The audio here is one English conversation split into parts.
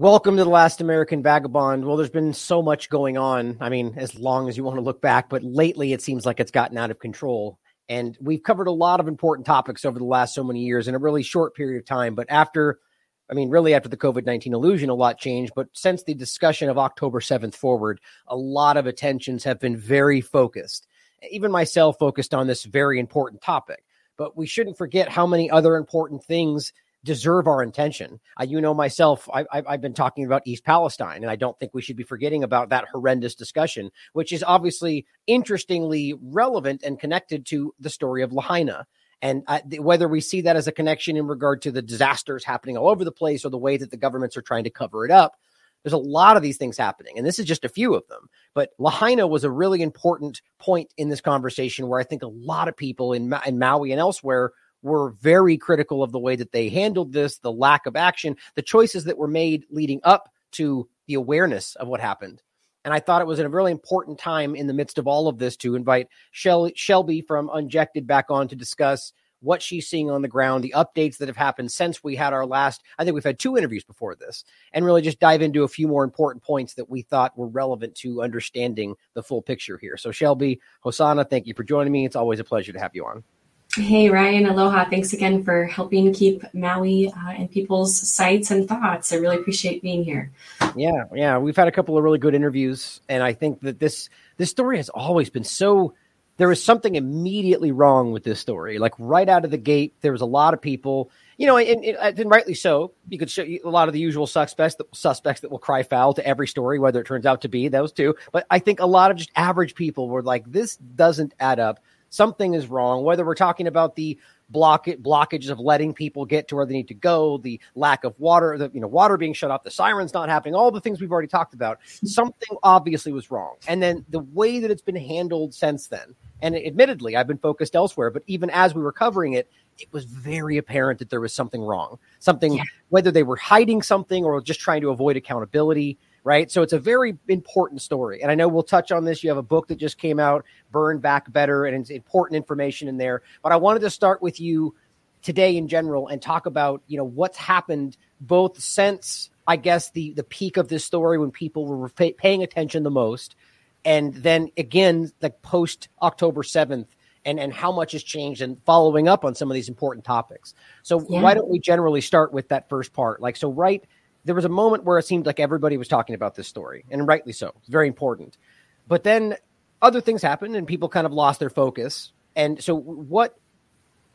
Welcome to the Last American Vagabond. Well, there's been so much going on. I mean, as long as you want to look back, but lately it seems like it's gotten out of control. And we've covered a lot of important topics over the last so many years in a really short period of time. But after, I mean, really after the COVID 19 illusion, a lot changed. But since the discussion of October 7th forward, a lot of attentions have been very focused. Even myself focused on this very important topic. But we shouldn't forget how many other important things deserve our attention. Uh, you know, myself, I, have been talking about East Palestine, and I don't think we should be forgetting about that horrendous discussion, which is obviously interestingly relevant and connected to the story of Lahaina. And uh, whether we see that as a connection in regard to the disasters happening all over the place or the way that the governments are trying to cover it up, there's a lot of these things happening, and this is just a few of them. But Lahaina was a really important point in this conversation where I think a lot of people in, Ma- in Maui and elsewhere were very critical of the way that they handled this, the lack of action, the choices that were made leading up to the awareness of what happened. And I thought it was a really important time in the midst of all of this to invite Shel- Shelby from Unjected back on to discuss what she's seeing on the ground, the updates that have happened since we had our last. I think we've had two interviews before this, and really just dive into a few more important points that we thought were relevant to understanding the full picture here. So, Shelby, Hosana, thank you for joining me. It's always a pleasure to have you on. Hey, Ryan, aloha. Thanks again for helping keep Maui uh, in people's sights and thoughts. I really appreciate being here. Yeah, yeah. We've had a couple of really good interviews, and I think that this this story has always been so. There was something immediately wrong with this story. Like right out of the gate, there was a lot of people, you know, and, and, and rightly so. You could show a lot of the usual suspects, suspects that will cry foul to every story, whether it turns out to be those two. But I think a lot of just average people were like, "This doesn't add up." Something is wrong, whether we're talking about the block blockages of letting people get to where they need to go, the lack of water, the you know water being shut off, the sirens not happening, all the things we've already talked about. Something obviously was wrong, and then the way that it's been handled since then. And admittedly, I've been focused elsewhere, but even as we were covering it, it was very apparent that there was something wrong. Something, yeah. whether they were hiding something or just trying to avoid accountability right? So it's a very important story. And I know we'll touch on this. You have a book that just came out, Burn Back Better, and it's important information in there. But I wanted to start with you today in general and talk about, you know, what's happened both since I guess the the peak of this story when people were pay, paying attention the most and then again like post October 7th and and how much has changed and following up on some of these important topics. So yeah. why don't we generally start with that first part? Like so right there was a moment where it seemed like everybody was talking about this story, and rightly so. It's very important. But then other things happened, and people kind of lost their focus. And so, what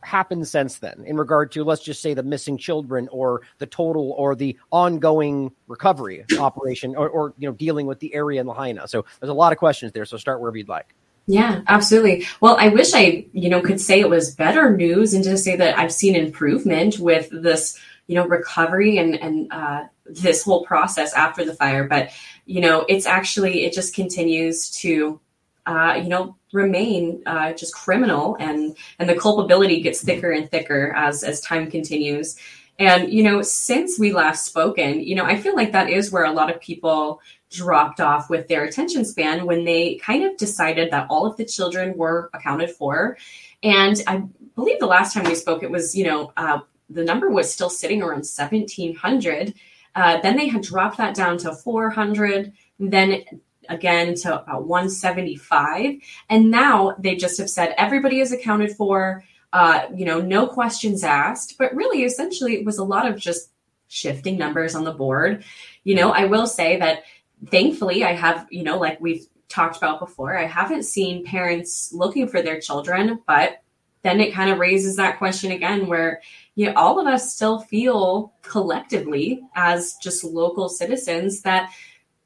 happened since then in regard to, let's just say, the missing children, or the total, or the ongoing recovery operation, or, or you know, dealing with the area in Lahaina? So, there's a lot of questions there. So, start wherever you'd like. Yeah, absolutely. Well, I wish I, you know, could say it was better news and to say that I've seen improvement with this, you know, recovery and and uh, this whole process after the fire. But you know, it's actually it just continues to uh, you know remain uh, just criminal, and and the culpability gets thicker and thicker as as time continues. And you know, since we last spoken, you know, I feel like that is where a lot of people dropped off with their attention span when they kind of decided that all of the children were accounted for. And I believe the last time we spoke, it was you know uh, the number was still sitting around 1700 uh, then they had dropped that down to 400, then again to about 175. And now they just have said everybody is accounted for, uh, you know, no questions asked. But really, essentially, it was a lot of just shifting numbers on the board. You know, I will say that thankfully, I have, you know, like we've talked about before, I haven't seen parents looking for their children, but then it kind of raises that question again where know, all of us still feel collectively as just local citizens that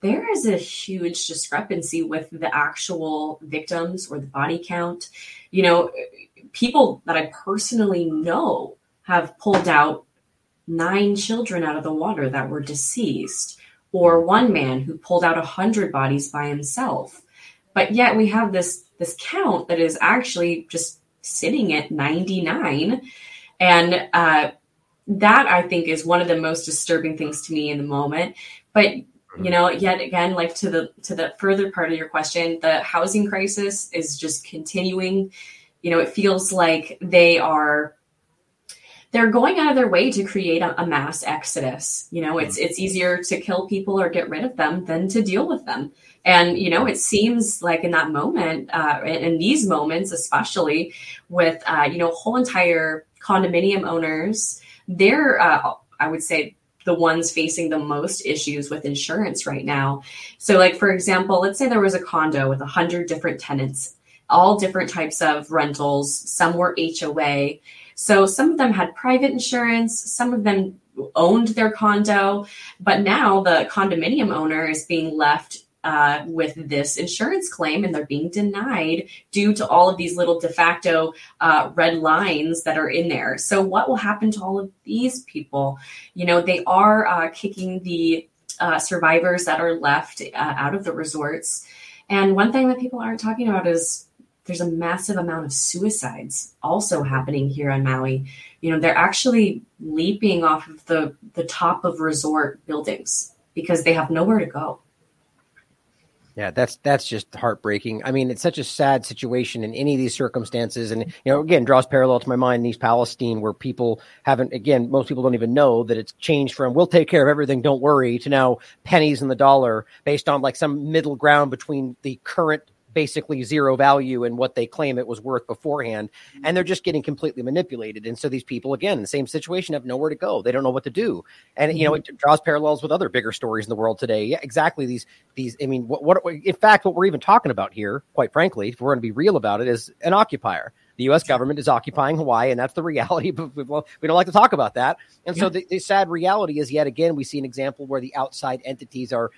there is a huge discrepancy with the actual victims or the body count. You know, people that I personally know have pulled out nine children out of the water that were deceased, or one man who pulled out a hundred bodies by himself. But yet we have this this count that is actually just sitting at 99 and uh, that I think is one of the most disturbing things to me in the moment. But you know, yet again, like to the to the further part of your question, the housing crisis is just continuing. You know, it feels like they are they're going out of their way to create a, a, mass exodus. You know, it's it's easier to kill people or get rid of them than to deal with them. And you know, it seems like in that moment, uh, in, in these moments, especially with uh, you know whole entire condominium owners, they're uh, I would say the ones facing the most issues with insurance right now. So, like for example, let's say there was a condo with a hundred different tenants, all different types of rentals. Some were HOA. So some of them had private insurance, some of them owned their condo, but now the condominium owner is being left uh, with this insurance claim and they're being denied due to all of these little de facto uh, red lines that are in there. So, what will happen to all of these people? You know, they are uh, kicking the uh, survivors that are left uh, out of the resorts. And one thing that people aren't talking about is there's a massive amount of suicides also happening here on Maui. You know, they're actually leaping off of the, the top of resort buildings because they have nowhere to go. Yeah, that's that's just heartbreaking. I mean, it's such a sad situation in any of these circumstances, and you know, again, draws parallel to my mind in East Palestine, where people haven't. Again, most people don't even know that it's changed from "we'll take care of everything, don't worry" to now pennies in the dollar, based on like some middle ground between the current basically zero value in what they claim it was worth beforehand mm-hmm. and they're just getting completely manipulated and so these people again in the same situation have nowhere to go they don't know what to do and you know mm-hmm. it draws parallels with other bigger stories in the world today yeah exactly these these i mean what, what in fact what we're even talking about here quite frankly if we're going to be real about it is an occupier the U.S. government is occupying Hawaii, and that's the reality. But we, well, we don't like to talk about that. And yeah. so the, the, sad reality is, yet again, we see an example where the outside entities are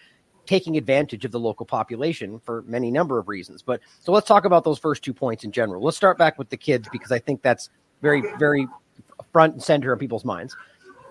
taking advantage of the local population for many number of reasons. But so let's talk about those first two points in general. Let's start back with the kids because I think that's very, very front and center in people's minds.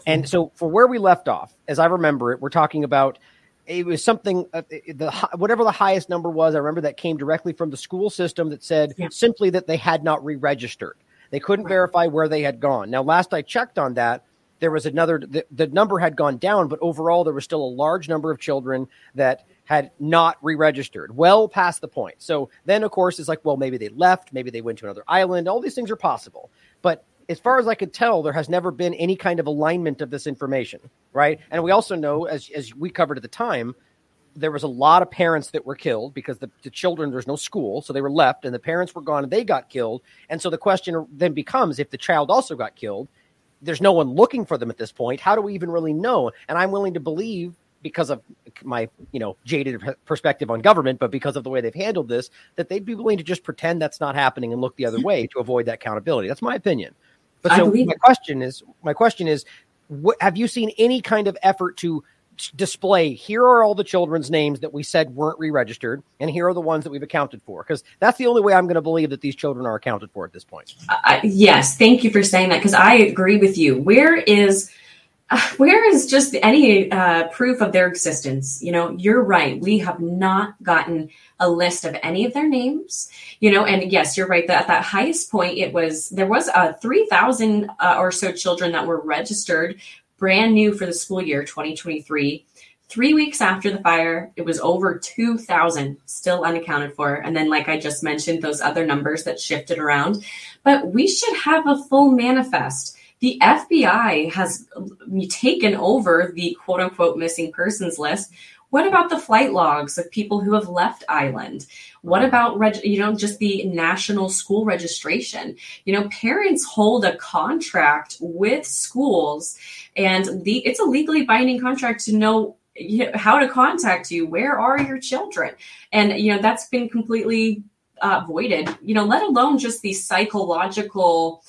And so for where we left off, as I remember it, we're talking about it was something uh, the whatever the highest number was. I remember that came directly from the school system that said yeah. simply that they had not re-registered. They couldn't right. verify where they had gone. Now, last I checked on that, there was another the, the number had gone down but overall there was still a large number of children that had not re-registered well past the point so then of course it's like well maybe they left maybe they went to another island all these things are possible but as far as I could tell, there has never been any kind of alignment of this information, right? And we also know, as, as we covered at the time, there was a lot of parents that were killed because the, the children, there's no school, so they were left, and the parents were gone and they got killed. And so the question then becomes if the child also got killed, there's no one looking for them at this point. How do we even really know? And I'm willing to believe because of my you know jaded perspective on government, but because of the way they've handled this, that they'd be willing to just pretend that's not happening and look the other way to avoid that accountability. That's my opinion. But so my question is, my question is, what, have you seen any kind of effort to display here are all the children's names that we said weren't re-registered and here are the ones that we've accounted for. Because that's the only way i'm going to believe that these children are accounted for at this point. Uh, yes thank you for saying that because i agree with you. Where is where is just any uh, proof of their existence? You know you're right. We have not gotten a list of any of their names. You know and yes you're right that at that highest point it was there was uh, 3000 uh, or so children that were registered brand new for the school year 2023. Three weeks after the fire, it was over 2,000 still unaccounted for. And then, like I just mentioned, those other numbers that shifted around. But we should have a full manifest. The FBI has taken over the quote unquote missing persons list. What about the flight logs of people who have left island? What about reg- you know just the national school registration? You know, parents hold a contract with schools, and the it's a legally binding contract to know how to contact you. Where are your children? And you know that's been completely uh, voided. You know, let alone just the psychological.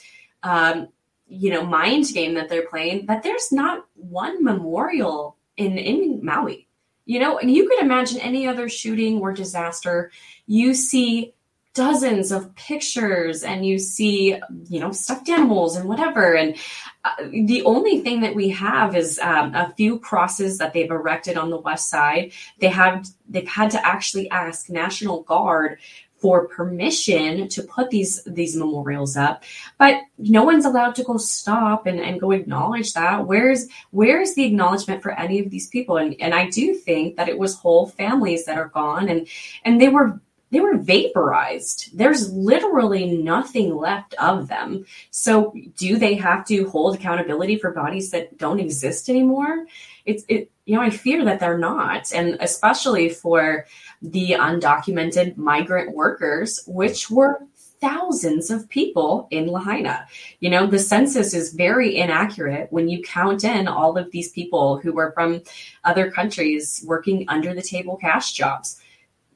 Um, you know, mind game that they're playing, that there's not one memorial in in Maui. You know, and you could imagine any other shooting or disaster. You see dozens of pictures and you see, you know, stuffed animals and whatever. And uh, the only thing that we have is um, a few crosses that they've erected on the west side. They have, they've had to actually ask National Guard for permission to put these these memorials up but no one's allowed to go stop and, and go acknowledge that where's where's the acknowledgement for any of these people and and i do think that it was whole families that are gone and and they were they were vaporized. There's literally nothing left of them. So, do they have to hold accountability for bodies that don't exist anymore? It's it. You know, I fear that they're not, and especially for the undocumented migrant workers, which were thousands of people in Lahaina. You know, the census is very inaccurate when you count in all of these people who were from other countries working under the table cash jobs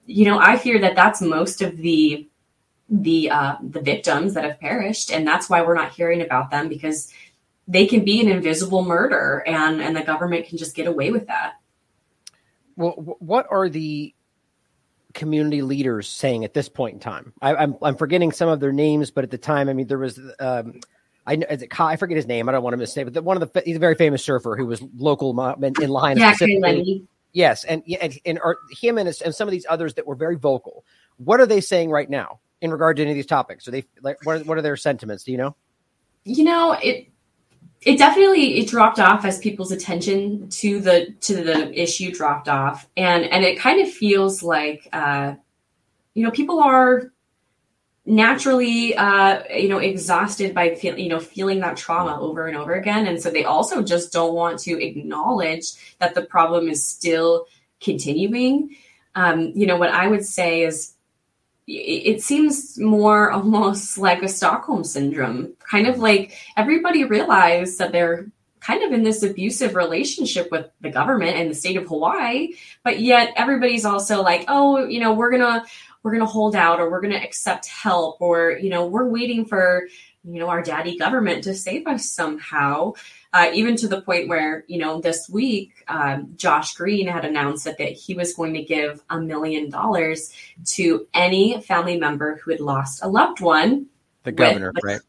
you know, I fear that that's most of the the uh, the victims that have perished, and that's why we're not hearing about them because they can be an invisible murder, and and the government can just get away with that. Well, what are the community leaders saying at this point in time? I, am I'm, I'm forgetting some of their names, but at the time, I mean, there was um, I know I forget his name. I don't want to mistake, but the, one of the he's a very famous surfer who was local in, in Lahaina. Yeah, Yes, and and and are, him and, and some of these others that were very vocal. What are they saying right now in regard to any of these topics? Are they like what are, what are their sentiments? Do you know? You know it. It definitely it dropped off as people's attention to the to the issue dropped off, and and it kind of feels like uh, you know people are naturally uh, you know exhausted by feel, you know feeling that trauma over and over again. And so they also just don't want to acknowledge that the problem is still continuing. Um, you know what i would say is it seems more almost like a stockholm syndrome kind of like everybody realized that they're kind of in this abusive relationship with the government and the state of Hawaii, but yet everybody's also like, oh, you know, we're gonna we're going to hold out or we're going to accept help or you know we're waiting for you know our daddy government to save us somehow. Uh, even to the point where you know this week um, josh green had announced that, that he was going to give a million dollars to any family member who had lost a loved one. The governor with, right?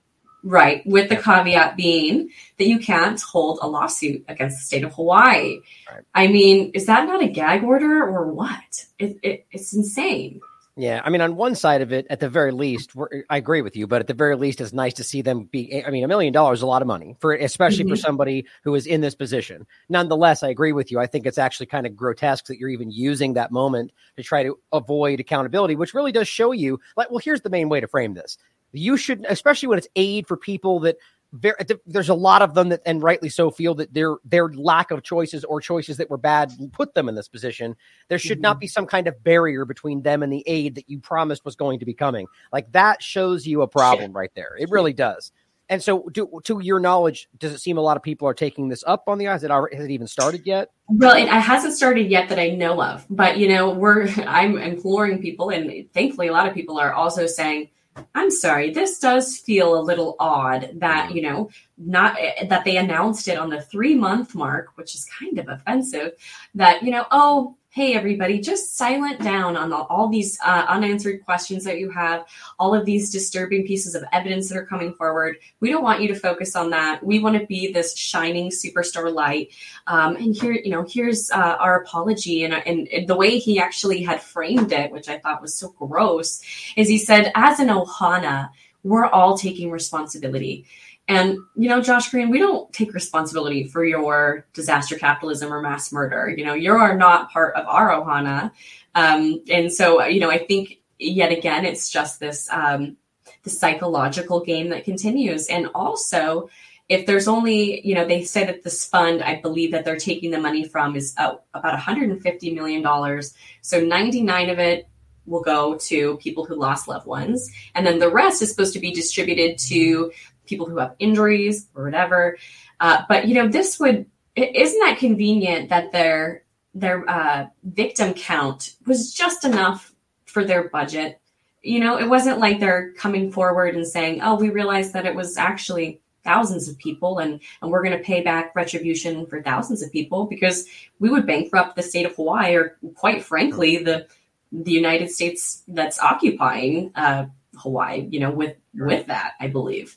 Right with the caveat being that you can't hold a lawsuit against the state of hawaii. Right. i mean is that not a gag order or what? It, it, it's insane yeah, I mean, on one side of it, at the very least, I agree with you, but at the very least, it's nice to see them be. I mean, a million dollars is a lot of money for, especially mm-hmm. for somebody who is in this position. Nonetheless, I agree with you. I think it's actually kind of grotesque that you're even using that moment to try to avoid accountability, which really does show you. Like, well, here's the main way to frame this: you should, especially when it's aid for people that very, there's a lot of them that, and rightly so, feel that their their lack of choices or choices that were bad put them in this position. There should mm-hmm. not be some kind of barrier between them and the aid that you promised was going to be coming. Like that shows you a problem right there. It really does. And so, to, to your knowledge, does it seem a lot of people are taking this up on the eyes? Has it, has it even started yet? Well, it hasn't started yet that I know of. But you know, we're I'm imploring people, and thankfully, a lot of people are also saying I'm sorry, this does feel a little odd that, mm. you know, not that they announced it on the three month mark, which is kind of offensive, that, you know, oh, hey, everybody, just silent down on the, all these uh, unanswered questions that you have, all of these disturbing pieces of evidence that are coming forward. We don't want you to focus on that. We want to be this shining superstar light. Um, and here, you know, here's uh, our apology. And, and, and the way he actually had framed it, which I thought was so gross, is he said, as an Ohana, we're all taking responsibility. And, you know, Josh Green, we don't take responsibility for your disaster capitalism or mass murder. You know, you are not part of our Ohana. Um, and so, you know, I think yet again, it's just this, um, the psychological game that continues. And also, if there's only, you know, they say that this fund, I believe that they're taking the money from is uh, about $150 million. So 99 of it will go to people who lost loved ones. And then the rest is supposed to be distributed to people who have injuries or whatever. Uh, but you know, this would isn't that convenient that their their uh, victim count was just enough for their budget. You know, it wasn't like they're coming forward and saying, "Oh, we realized that it was actually." thousands of people and and we're going to pay back retribution for thousands of people because we would bankrupt the state of Hawaii or quite frankly the the United States that's occupying uh, Hawaii you know with with that I believe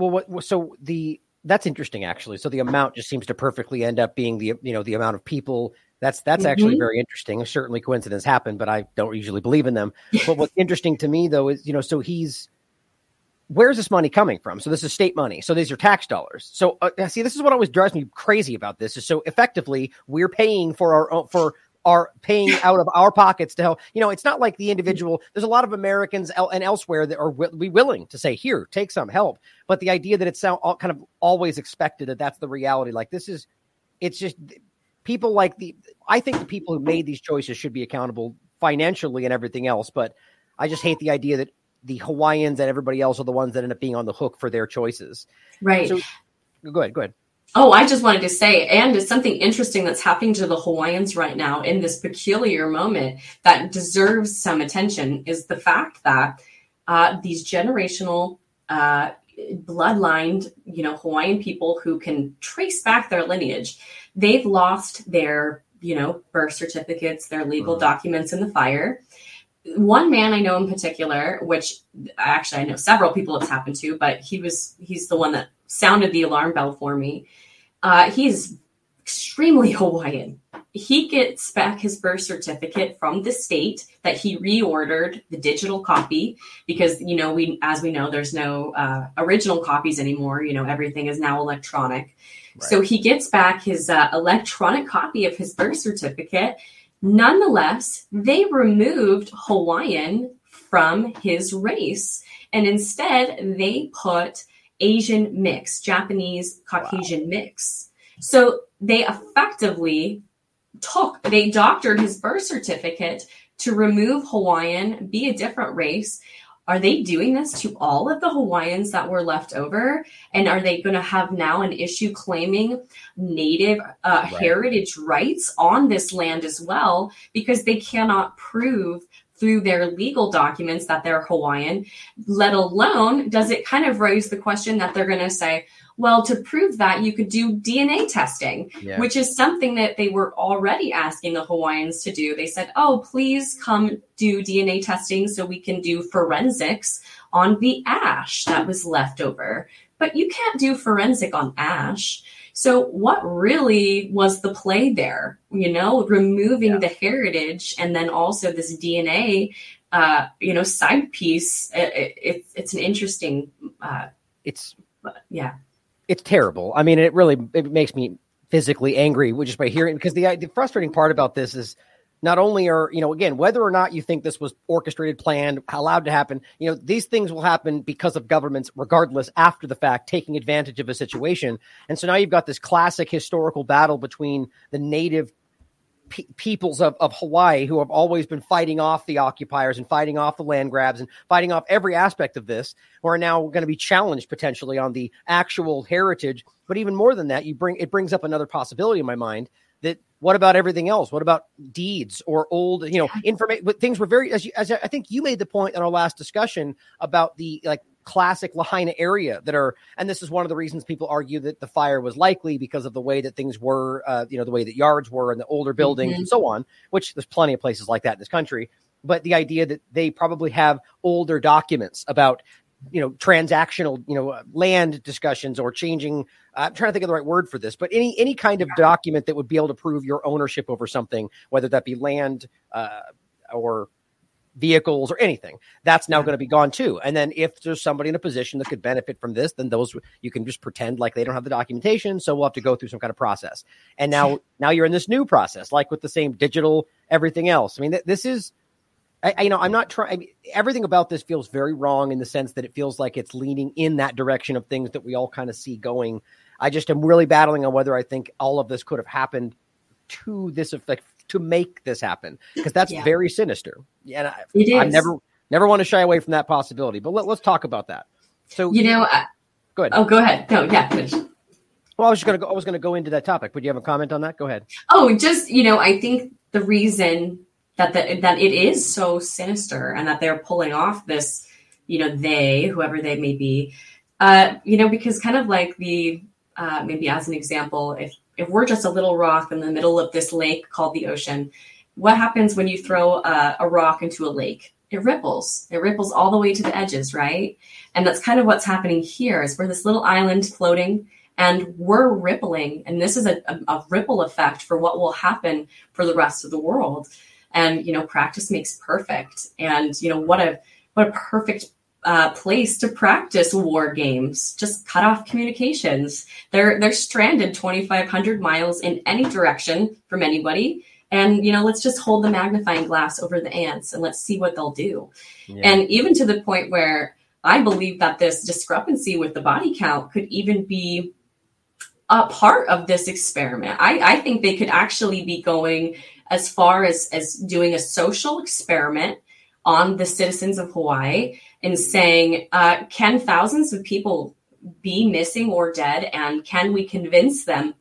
well, what so the that's interesting actually. So the amount just seems to perfectly end up being the you know the amount of people. That's that's mm-hmm. actually very interesting. Certainly coincidence happened, but I don't usually believe in them. but what's interesting to me though is you know so he's where's this money coming from? So this is state money. So these are tax dollars. So uh, see, this is what always drives me crazy about this. Is so effectively we're paying for our own, for are paying out of our pockets to help. You know, it's not like the individual. There's a lot of Americans el- and elsewhere that are will be willing to say, "Here, take some help." But the idea that it's all, kind of always expected that that's the reality. Like this is, it's just people like the. I think the people who made these choices should be accountable financially and everything else. But I just hate the idea that the Hawaiians and everybody else are the ones that end up being on the hook for their choices. Right. So, go ahead. Go ahead. Oh, I just wanted to say, and it's something interesting that's happening to the Hawaiians right now in this peculiar moment that deserves some attention is the fact that uh, these generational uh, bloodlined, you know, Hawaiian people who can trace back their lineage, they've lost their, you know, birth certificates, their legal mm-hmm. documents in the fire. One man I know in particular, which actually I know several people it's happened to, but he was he's the one that sounded the alarm bell for me. Uh, he's extremely Hawaiian. He gets back his birth certificate from the state that he reordered the digital copy because you know we as we know there's no uh, original copies anymore. You know everything is now electronic. Right. So he gets back his uh, electronic copy of his birth certificate. Nonetheless, they removed Hawaiian from his race, and instead they put Asian mix, Japanese Caucasian wow. mix. So they effectively took, they doctored his birth certificate to remove Hawaiian, be a different race. Are they doing this to all of the Hawaiians that were left over? And are they going to have now an issue claiming native uh, right. heritage rights on this land as well because they cannot prove through their legal documents that they're Hawaiian, let alone does it kind of raise the question that they're going to say, well, to prove that, you could do DNA testing, yeah. which is something that they were already asking the Hawaiians to do. They said, oh, please come do DNA testing so we can do forensics on the ash that was left over. But you can't do forensic on ash. So, what really was the play there? You know, removing yeah. the heritage and then also this DNA, uh, you know, side piece. It, it, it's an interesting. Uh, it's yeah, it's terrible. I mean, it really it makes me physically angry just by hearing because the the frustrating part about this is not only are you know again whether or not you think this was orchestrated planned allowed to happen you know these things will happen because of governments regardless after the fact taking advantage of a situation and so now you've got this classic historical battle between the native pe- peoples of, of hawaii who have always been fighting off the occupiers and fighting off the land grabs and fighting off every aspect of this who are now going to be challenged potentially on the actual heritage but even more than that you bring it brings up another possibility in my mind that what about everything else? What about deeds or old, you know, information? But things were very, as, you, as I think you made the point in our last discussion about the like classic Lahaina area that are, and this is one of the reasons people argue that the fire was likely because of the way that things were, uh, you know, the way that yards were and the older buildings mm-hmm. and so on, which there's plenty of places like that in this country. But the idea that they probably have older documents about you know transactional you know land discussions or changing i'm trying to think of the right word for this but any any kind of document that would be able to prove your ownership over something whether that be land uh, or vehicles or anything. That's now going to be gone too. And then if there's somebody in a position that could benefit from this then those you can just pretend like they don't have the documentation so we'll have to go through some kind of process. And now now you're in this new process like with the same digital everything else. I mean th- this is I, I, you know, I'm not trying. Everything about this feels very wrong in the sense that it feels like it's leaning in that direction of things that we all kind of see going. I just am really battling on whether I think all of this could have happened to this effect to make this happen because that's yeah. very sinister. And I, I, never never want to shy away from that possibility. But let, us talk about that. So you know, go ahead. Oh, go ahead. No, yeah, finish. Well, I was just gonna go. I was gonna go into that topic, Would you have a comment on that? Go ahead. Oh, just you know, I think the reason that the, that it is so sinister and that they're pulling off this, you know, they whoever they may be, uh, you know, because kind of like the uh, maybe as an example, if if we're just a little rock in the middle of this lake called the ocean, what happens when you throw a, a rock into a lake? It ripples. It ripples all the way to the edges, right? And that's kind of what's happening here. Is we're this little island floating and we're rippling and this is a, a, a, ripple effect for what will happen for the rest of the world and you know practice makes perfect and you know what a what a perfect uh, place to practice war games. Just cut off communications. They're they're stranded 2500 miles in any direction from anybody. And you know let's just hold the magnifying glass over the ants and let's see what they'll do. Yeah. and even to the point where i believe that this discrepancy with the body count could even be a part of this experiment. I, I think they could actually be going as far as as doing a social experiment on the citizens of hawaii and saying uh, can thousands of people be missing or dead and can we convince them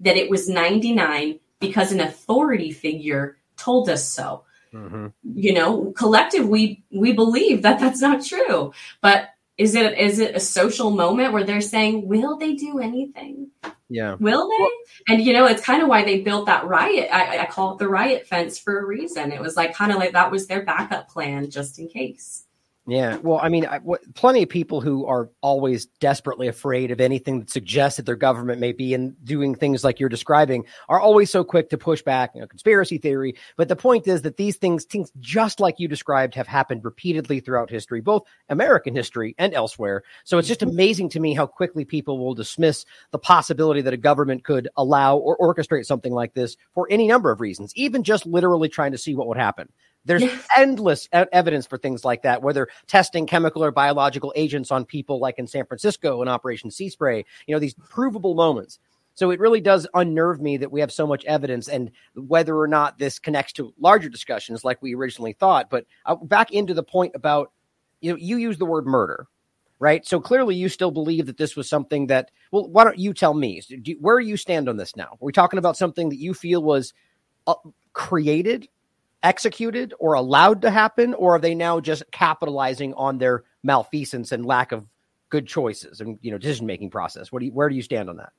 that it was 99 because an authority figure told us so. Mm-hmm. You know, collective, we we believe that that's not true. But is it is it a social moment where they're saying, "Will they do anything? Yeah, will they?" Well, and you know, it's kind of why they built that riot. I, I call it the riot fence for a reason. It was like kind of like that was their backup plan just in case. Yeah, well, I mean, I, plenty of people who are always desperately afraid of anything that suggests that their government may be in doing things like you're describing are always so quick to push back, you know, conspiracy theory. But the point is that these things, things just like you described, have happened repeatedly throughout history, both American history and elsewhere. So it's just mm-hmm. amazing to me how quickly people will dismiss the possibility that a government could allow or orchestrate something like this for any number of reasons, even just literally trying to see what would happen. There's endless e- evidence for things like that, whether testing chemical or biological agents on people, like in San Francisco in Operation Sea Spray, you know, these provable moments. So it really does unnerve me that we have so much evidence and whether or not this connects to larger discussions like we originally thought. But uh, back into the point about, you know, you use the word murder, right? So clearly you still believe that this was something that, well, why don't you tell me? Do, where you stand on this now? Are we talking about something that you feel was uh, created executed or allowed to happen, or are they now just capitalizing on their malfeasance and lack of good choices and you know decision making process? What do you, where do you stand on that?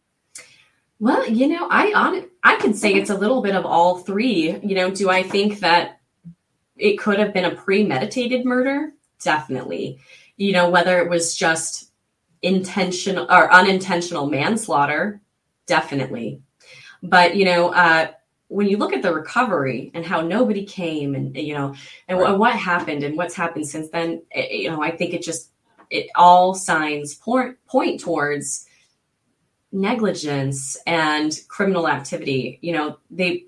Well, you know, I on I can say it's a little bit of all three. You know, do I think that it could have been a premeditated murder? Definitely. You know, whether it was just intentional or unintentional manslaughter, definitely. But you know, uh, when you look at the recovery and how nobody came and you know and right. what happened and what's happened since then it, eh, you know i think it just it all signs point point towards negligence and criminal activity you know they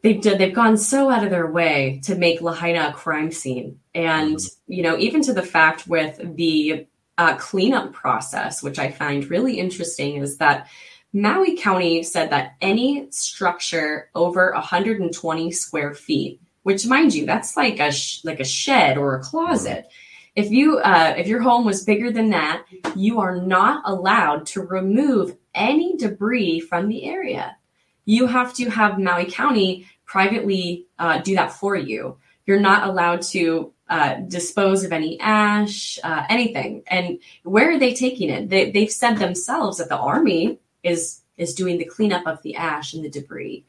they've done, they've gone so out of their way to make lahaina a crime scene and mm-hmm. you know even to the fact with the uh, cleanup process which i find really interesting is that Maui County said that any structure over 120 square feet, which mind you, that's like a sh- like a shed or a closet. If you uh, if your home was bigger than that, you are not allowed to remove any debris from the area. You have to have Maui County privately uh, do that for you. You're not allowed to uh, dispose of any ash, uh, anything. And where are they taking it? They, they've said themselves that the army is is doing the cleanup of the ash and the debris.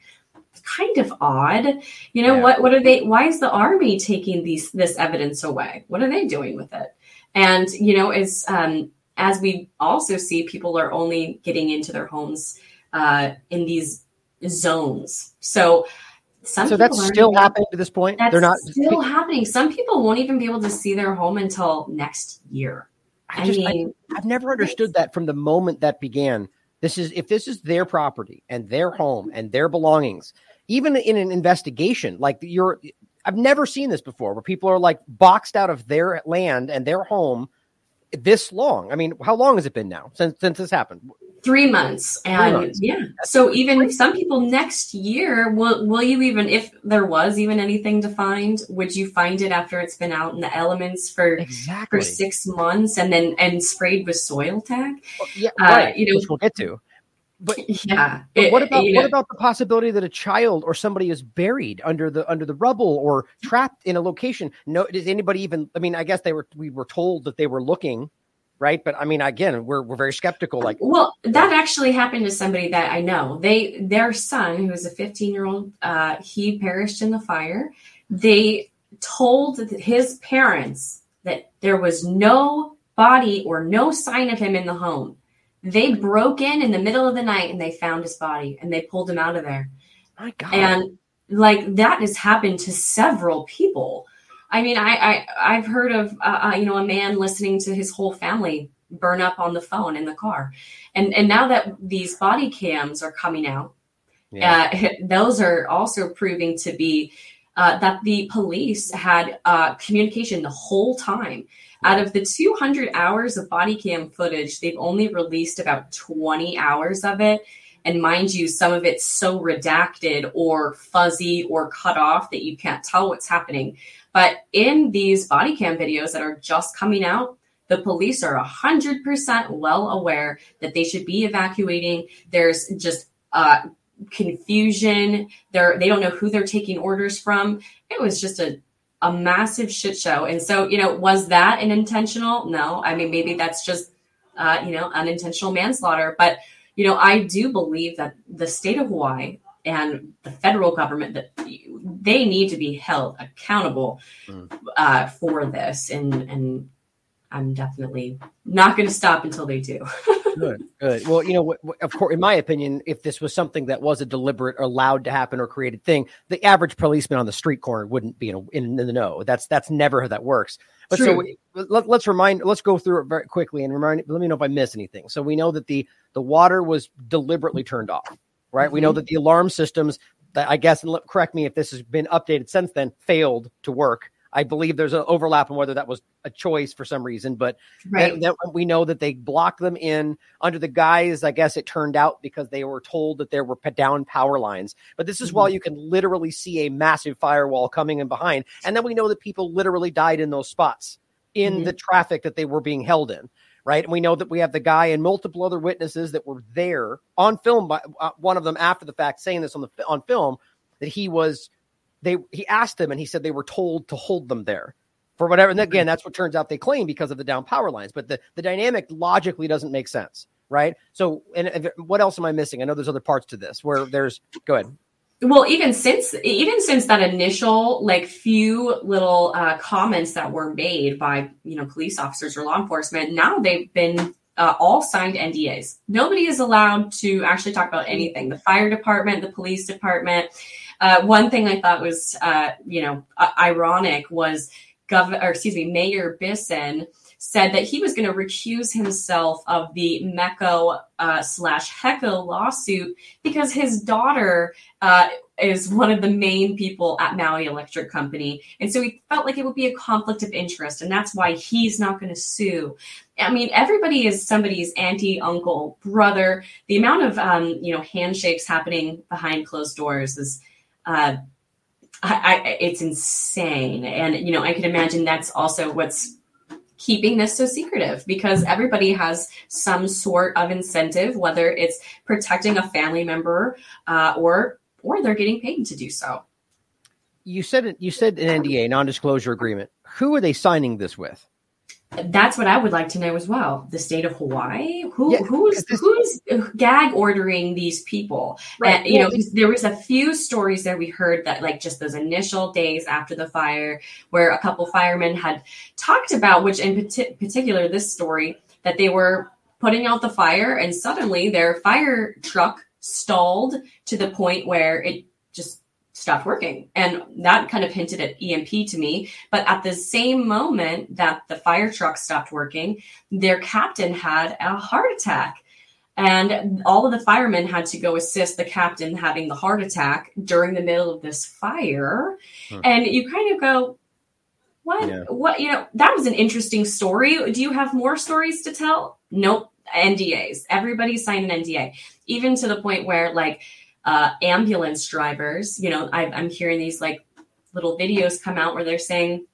Kind of odd. You know, yeah. what what are they why is the army taking these this evidence away? What are they doing with it? And you know, as um as we also see people are only getting into their homes uh in these zones. So some so that's still happening to this point. They're not still happening. Some people won't even be able to see their home until next year. I, just, mean, I, have never understood that from the moment that began. This is if this is their property and their home and their belongings, even in an investigation, like you're I've never seen this before where people are like boxed out of their land and their home this long. I mean, how long has it been now since since this happened? Three months, and Three months. yeah. So even some people next year will will you even if there was even anything to find, would you find it after it's been out in the elements for exactly. for six months and then and sprayed with Soiltac? Well, yeah, uh, right. You know, Which we'll get to. But yeah, but what about what about the possibility that a child or somebody is buried under the under the rubble or trapped in a location? No, does anybody even? I mean, I guess they were. We were told that they were looking, right? But I mean, again, we're we're very skeptical. Like, well, that actually happened to somebody that I know. They their son, who was a 15 year old, uh, he perished in the fire. They told his parents that there was no body or no sign of him in the home they broke in in the middle of the night and they found his body and they pulled him out of there. My God. And like that has happened to several people. I mean, I, I I've heard of uh, uh, you know a man listening to his whole family burn up on the phone in the car, and and now that these body cams are coming out, Yeah. Uh, those are also proving to be uh, that the police had uh, communication the whole time. Out of the 200 hours of body cam footage, they've only released about 20 hours of it. And mind you, some of it's so redacted or fuzzy or cut off that you can't tell what's happening. But in these body cam videos that are just coming out, the police are 100% well aware that they should be evacuating. There's just uh, confusion. They're, they don't know who they're taking orders from. It was just a, a massive shit show. And so, you know, was that an intentional? No. I mean, maybe that's just, uh, you know, unintentional manslaughter. But, you know, I do believe that the state of Hawaii and the federal government that they need to be held accountable mm. uh, for this and and I'm definitely not going to stop until they do. good, good. Well, you know, of course, in my opinion, if this was something that was a deliberate allowed to happen or created thing, the average policeman on the street corner wouldn't be in, a, in, in the know. That's that's never how that works. But True. so let, us remind, let's go through it very quickly and remind. Let me know if I miss anything. So we know that the the water was deliberately turned off, right? Mm-hmm. We know mm-hmm. that the alarm systems, that I guess, and correct me if this has been updated since then, failed to work I believe there's an overlap on whether that was a choice for some reason, but right. that, that we know that they blocked them in under the guise, I guess it turned out because they were told that there were down power lines. But this is mm-hmm. while you can literally see a massive firewall coming in behind. And then we know that people literally died in those spots in mm-hmm. the traffic that they were being held in right? And we know that we have the guy and multiple other witnesses that were there on film. By uh, one of them after the fact saying this on the on film that he was they he asked them and he said they were told to hold them there for whatever. And again, that's what turns out they claim because of the down power lines. But the, the dynamic logically doesn't make sense, right? So, and, and what else am I missing? I know there's other parts to this where there's go ahead. Well, even since even since that initial like few little uh, comments that were made by you know police officers or law enforcement, now they've been uh, all signed NDAs. Nobody is allowed to actually talk about anything. The fire department, the police department, uh, one thing I thought was, uh, you know, uh, ironic was Governor, excuse me, Mayor Bissen said that he was going to recuse himself of the MECO uh, slash HECO lawsuit because his daughter uh, is one of the main people at Maui Electric Company. And so he felt like it would be a conflict of interest. And that's why he's not going to sue. I mean, everybody is somebody's auntie, uncle, brother. The amount of, um, you know, handshakes happening behind closed doors is uh, I, I, it's insane. And, you know, I can imagine that's also what's keeping this so secretive because everybody has some sort of incentive, whether it's protecting a family member uh, or or they're getting paid to do so. You said it. You said an NDA, non-disclosure agreement. Who are they signing this with? That's what I would like to know as well. The state of Hawaii, who yeah, who's who's gag ordering these people? Right. And, you know, there was a few stories that we heard that like just those initial days after the fire, where a couple firemen had talked about, which in particular this story that they were putting out the fire and suddenly their fire truck stalled to the point where it just stopped working. And that kind of hinted at EMP to me. But at the same moment that the fire truck stopped working, their captain had a heart attack. And all of the firemen had to go assist the captain having the heart attack during the middle of this fire. Huh. And you kind of go, what? Yeah. What? You know, that was an interesting story. Do you have more stories to tell? Nope. NDAs. Everybody signed an NDA, even to the point where, like, uh, ambulance drivers. You know, I, I'm hearing these like little videos come out where they're saying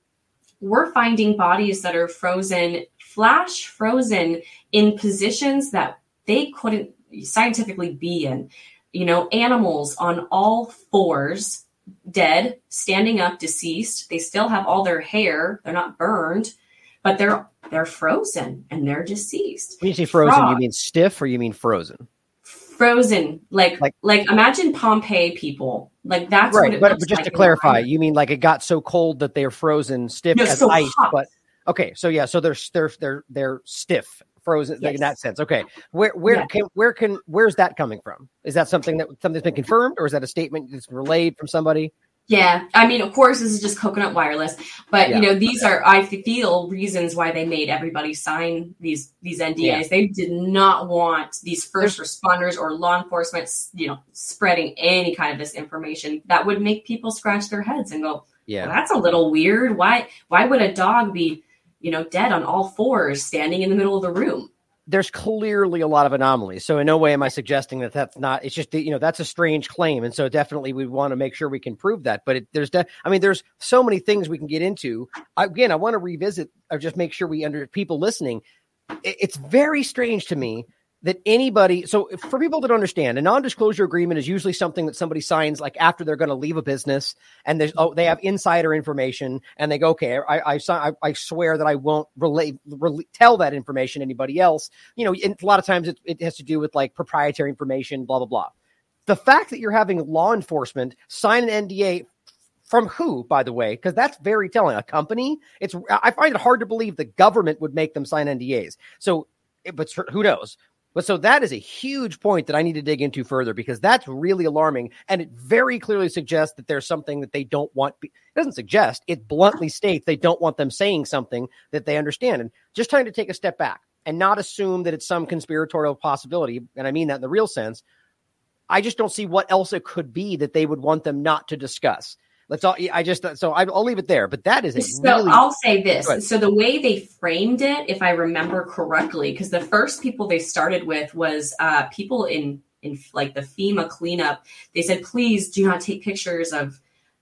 we're finding bodies that are frozen, flash frozen in positions that they couldn't scientifically be in. You know, animals on all fours, dead, standing up, deceased. They still have all their hair. They're not burned, but they're they're frozen and they're deceased. When you say frozen, Frog. you mean stiff or you mean frozen? Frozen like, like like imagine pompeii people like that's right, what it but, but just like to clarify you mean like it got so cold that they're frozen stiff no, as so ice hot. but okay so yeah so they're they're they're they're stiff frozen yes. in that sense okay where where yeah. can where can where's that coming from is that something that something's been confirmed or is that a statement that's relayed from somebody Yeah, I mean, of course, this is just coconut wireless, but yeah. you know, these are I feel reasons why they made everybody sign these these NDAs. Yeah. They did not want these first responders or law enforcement, you know, spreading any kind of this information that would make people scratch their heads and go, "Yeah, well, that's a little weird. Why why would a dog be, you know, dead on all fours standing in the middle of the room?" There's clearly a lot of anomalies. So in no way am I suggesting that that's not. It's just you know that's a strange claim, and so definitely we want to make sure we can prove that. But it, there's, de- I mean, there's so many things we can get into. Again, I want to revisit or just make sure we under people listening. It, it's very strange to me that anybody so for people that understand a non-disclosure agreement is usually something that somebody signs like after they're going to leave a business and there's oh they have insider information and they go okay i i, I, swear that i won't relate tell that information to anybody else. You know a lot of times it, it has to do with like proprietary information blah blah blah. The fact that you're having law enforcement sign an nda from who by the way? Because that's very telling. A company? It's i find it hard to believe the government would make them sign ndas so eh, but who knows but so that is a huge point that I need to dig into further because that's really alarming. And it very clearly suggests that there's something that they don't want. It doesn't suggest, it bluntly states they don't want them saying something that they understand. And just trying to take a step back and not assume that it's some conspiratorial possibility. And I mean that in the real sense. I just don't see what else it could be that they would want them not to discuss. Let's all. I just so I'll leave it there. But that is a so. Really, I'll say this. So the way they framed it, if I remember correctly, because the first people they started with was uh, people in in like the FEMA cleanup. They said, please do not take pictures of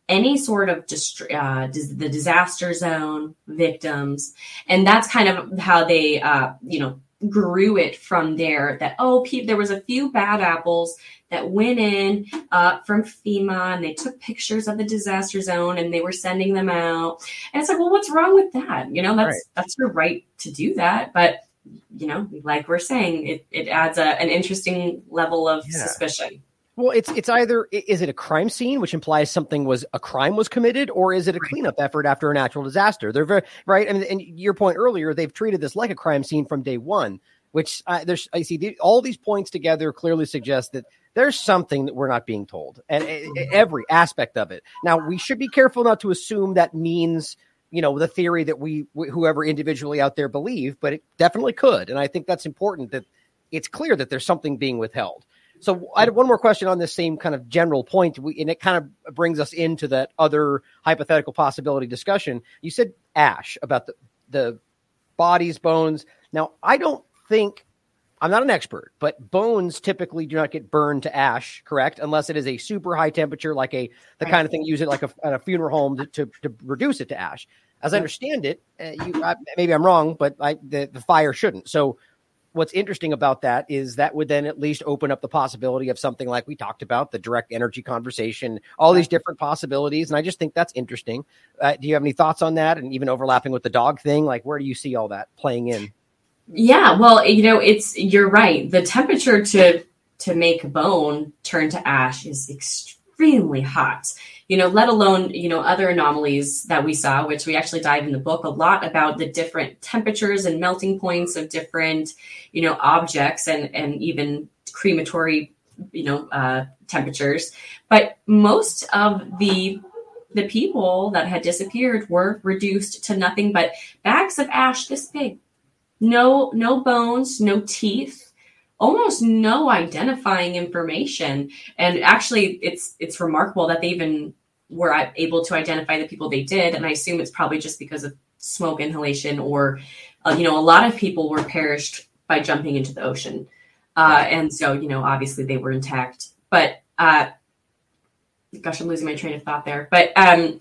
any sort of dist- uh, the disaster zone victims, and that's kind of how they, uh, you know, grew it from there. That oh, pe- there was a few bad apples that went in uh, from FEMA and they took pictures of the disaster zone and they were sending them out. And it's like, well, what's wrong with that? You know, that's right. that's your right to do that, but you know, like we're saying, it, it adds a, an interesting level of yeah. suspicion. Well, it's it's either is it a crime scene, which implies something was a crime was committed, or is it a cleanup effort after a natural disaster? They're very right. I mean, and your point earlier, they've treated this like a crime scene from day one. Which uh, there's, I see the, all these points together clearly suggest that there's something that we're not being told, and every aspect of it. Now, we should be careful not to assume that means you know the theory that we whoever individually out there believe, but it definitely could, and I think that's important that it's clear that there's something being withheld. So I had one more question on this same kind of general point, and it kind of brings us into that other hypothetical possibility discussion. You said ash about the the bodies, bones. Now I don't think I'm not an expert, but bones typically do not get burned to ash, correct? Unless it is a super high temperature, like a the kind of thing you use it like a, at a funeral home to, to, to, reduce it to ash. As I understand it, uh, you, I, maybe I'm wrong, but I, the, the fire shouldn't. So, what's interesting about that is that would then at least open up the possibility of something like we talked about the direct energy conversation, all these different possibilities, and I just think that's interesting. Uh, do you have any thoughts on that, and even overlapping with the dog thing? Like, where do you see all that playing in? Yeah, well, you know, it's you're right. The temperature to to make bone turn to ash is extremely hot. You know, let alone, you know, other anomalies that we saw, which we actually dive in the book a lot about the different temperatures and melting points of different, you know, objects and and even crematory, you know, uh, temperatures. But most of the the people that had disappeared were reduced to nothing but bags of ash this big no no bones no teeth almost no identifying information and actually it's it's remarkable that they even were able to identify the people they did and i assume it's probably just because of smoke inhalation or uh, you know a lot of people were perished by jumping into the ocean. Uh, and so you know obviously they were intact. But uh, gosh i'm losing my train of thought there. But um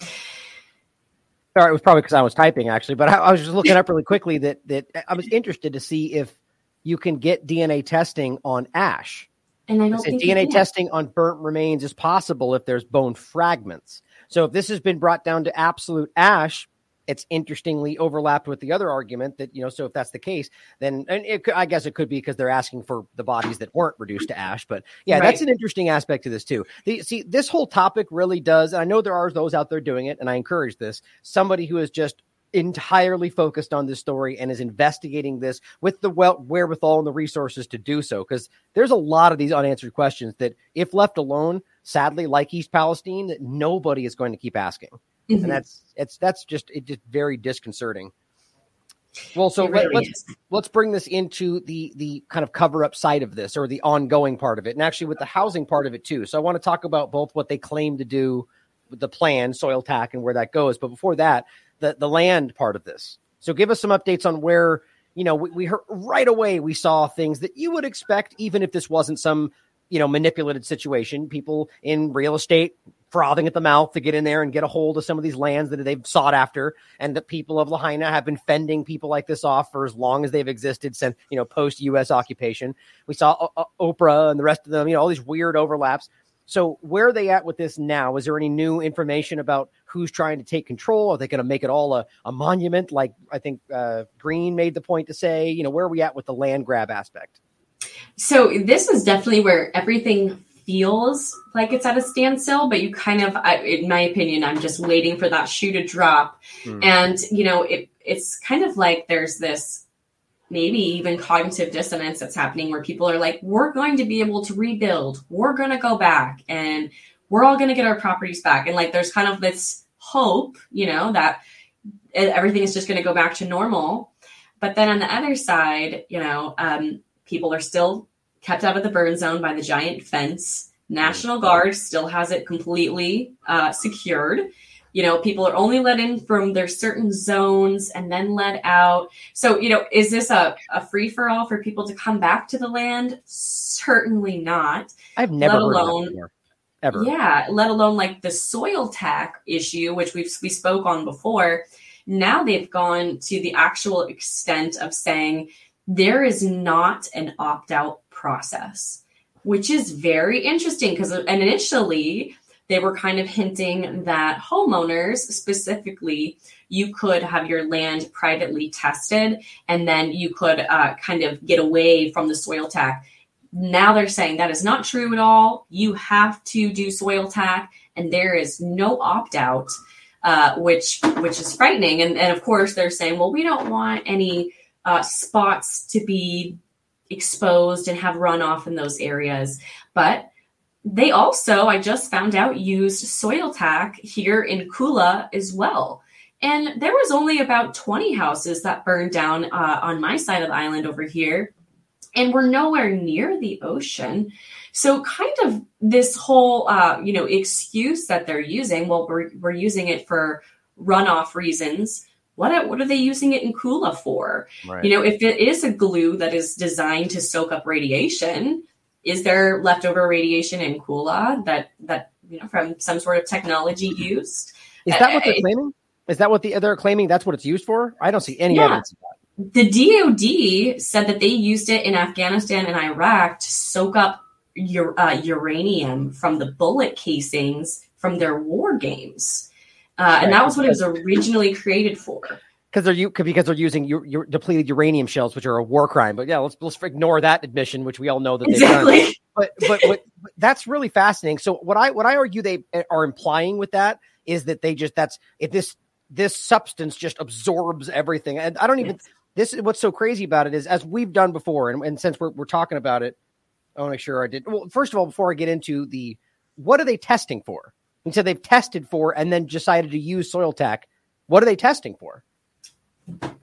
Sorry, it was probably because I was typing actually, but I, I was just looking up really quickly that that I was interested to see if you can get DNA testing on ash. And I don't think DNA testing on burnt remains is possible if there's bone fragments. So if this has been brought down to absolute ash, it's interestingly overlapped with the other argument that you know so if that's the case then and it, i guess it could be because they're asking for the bodies that weren't reduced to ash but yeah right. that's an interesting aspect to this too the, see this whole topic really does and i know there are those out there doing it and i encourage this somebody who is just entirely focused on this story and is investigating this with the well wherewithal and the resources to do so because there's a lot of these unanswered questions that if left alone sadly, like East Palestine, that nobody is going to keep asking, mm-hmm. and that's it's that's just it just very disconcerting. Well, so really let, us let's, let's bring this into the the kind of cover up side of this, or the ongoing part of it, and actually with the housing part of it too. So I want to talk about both what they claim to do the plan, Soiltac, and where that goes. But before that, the the land part of this. So give us some updates on where you know we, we heard right away we saw things that you would expect, even if this wasn't some you know manipulated situation. People in real estate frothing at the mouth to get in there and get a hold of some of these lands that they've sought after, and the people of Lahaina have been fending people like this off for as long as they've existed since you know post U.S. occupation. We saw uh, Oprah and the rest of them, you know, all these weird overlaps. So where are they at with this now? Is there any new information about who's trying to take control? Are they going to make it all a, a monument, like I think uh, Green made the point to say? You know, where are we at with the land grab aspect? So this is definitely where everything feels like it's at a standstill, but you kind of, I, in my opinion, I'm just waiting for that shoe to drop. Mm. And you know, it it's kind of like there's this maybe even cognitive dissonance that's happening where people are like, we're going to be able to rebuild, we're going to go back, and we're all going to get our properties back. And like, there's kind of this hope, you know, that everything is just going to go back to normal. But then on the other side, you know, um, people are still kept out of the burn zone by the giant fence. National Guard still has it completely uh, secured. You know people are only let in from their certain zones and then let out. So you know is this a, a free for all for people to come back to the land? Certainly not. I've never let alone ever. Yeah let alone like the Soiltac issue which we've we spoke on before. Now they've gone to the actual extent of saying there is not an opt-out process which is very interesting because initially they were kind of hinting that homeowners specifically you could have your land privately tested and then you could uh, kind of get away from the Soiltac now they're saying that is not true at all you have to do Soiltac, and there is no opt-out uh, which which is frightening and, and of course they're saying well we don't want any uh, spots to be exposed and have runoff in those areas but they also, I just found out, used Soiltac here in Kula as well. And there was only about 20 houses that burned down uh, on my side of the island over here. And we're nowhere near the ocean. So, kind of this whole, uh, you know, excuse that they're using, well, we're, we're using it for runoff reasons. What, what are they using it in Kula for? Right. You know, if it is a glue that is designed to soak up radiation, is there leftover radiation in Kula that that you know from some sort of technology used? Is that what they're claiming? Is that what the they're claiming? That's what it's used for? I don't see any yeah. evidence of that. The DoD said that they used it in Afghanistan and Iraq to soak up uh, uranium from the bullet casings from their war games, uh, and that was what it was originally created for because they're you because they're using your, your, depleted uranium shells, which are a war crime. But yeah, let's let's ignore that admission, which we all know that exactly. Done. But, but but that's really fascinating. So what I what I argue they are implying with that is that they just that's if this this substance just absorbs everything, and I don't even. Yes. This is what's so crazy about it is as we've done before, and, and since we're we're talking about it, I want to make sure I did. Well, first of all, before I get into the what are they testing for? And so they've tested for and then decided to use Soiltac. What are they testing for?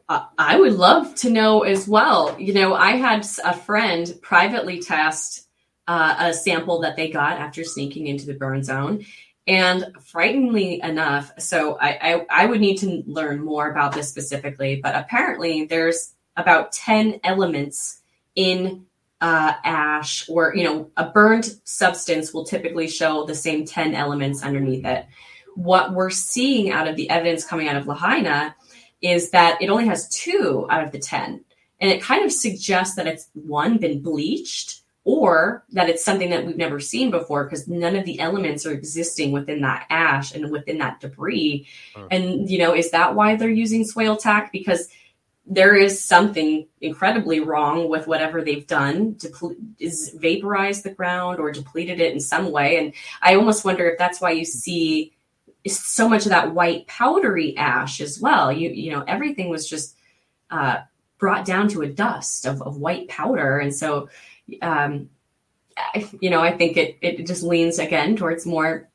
I would love to know as well. You know, I had a friend privately test uh, a sample that they got after sneaking into the burn zone. And frighteningly enough, so I, I, I would need to learn more about this specifically, but apparently there's about 10 elements in uh, ash or, you know, a burned substance will typically show the same 10 elements underneath it. What we're seeing out of the evidence coming out of Lahaina is that it only has two out of the 10. And it kind of suggests that it's one, been bleached, or that it's something that we've never seen before because none of the elements are existing within that ash and within that debris. And, you know, is that why they're using Soiltac? Because there is something incredibly wrong with whatever they've done to is vaporized the ground or depleted it in some way. And I almost wonder if that's why you see so much of that white powdery ash as well. You you know everything was just uh, brought down to a dust of, of white powder, and so um, you know, I think it it just leans again towards more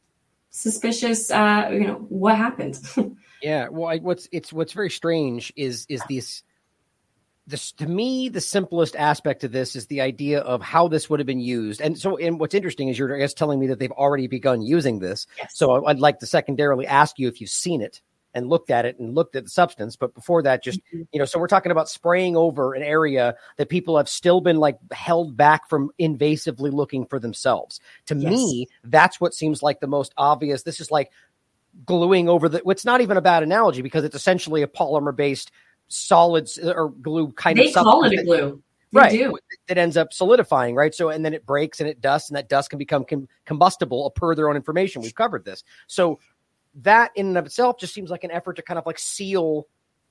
suspicious. Uh, you know, what happened? yeah. Well, I, what's it's what's very strange is is this. This, to me, the simplest aspect of this is the idea of how this would have been used. And so, and what's interesting is you're, I guess, telling me that they've already begun using this. Yes. So I'd like to secondarily ask you if you've seen it and looked at it and looked at the substance. But before that, just, mm-hmm. you know, so we're talking about spraying over an area that people have still been like held back from invasively looking for themselves. To yes. me, that's what seems like the most obvious. This is like gluing over the, it's not even a bad analogy because it's essentially a polymer based solids or glue kind they of call it a glue. They right. Do. It ends up solidifying, right? So, and then it breaks and it dusts, and that dust can become com- combustible per their own information. We've covered this. So, that in and of itself just seems like an effort to kind of like seal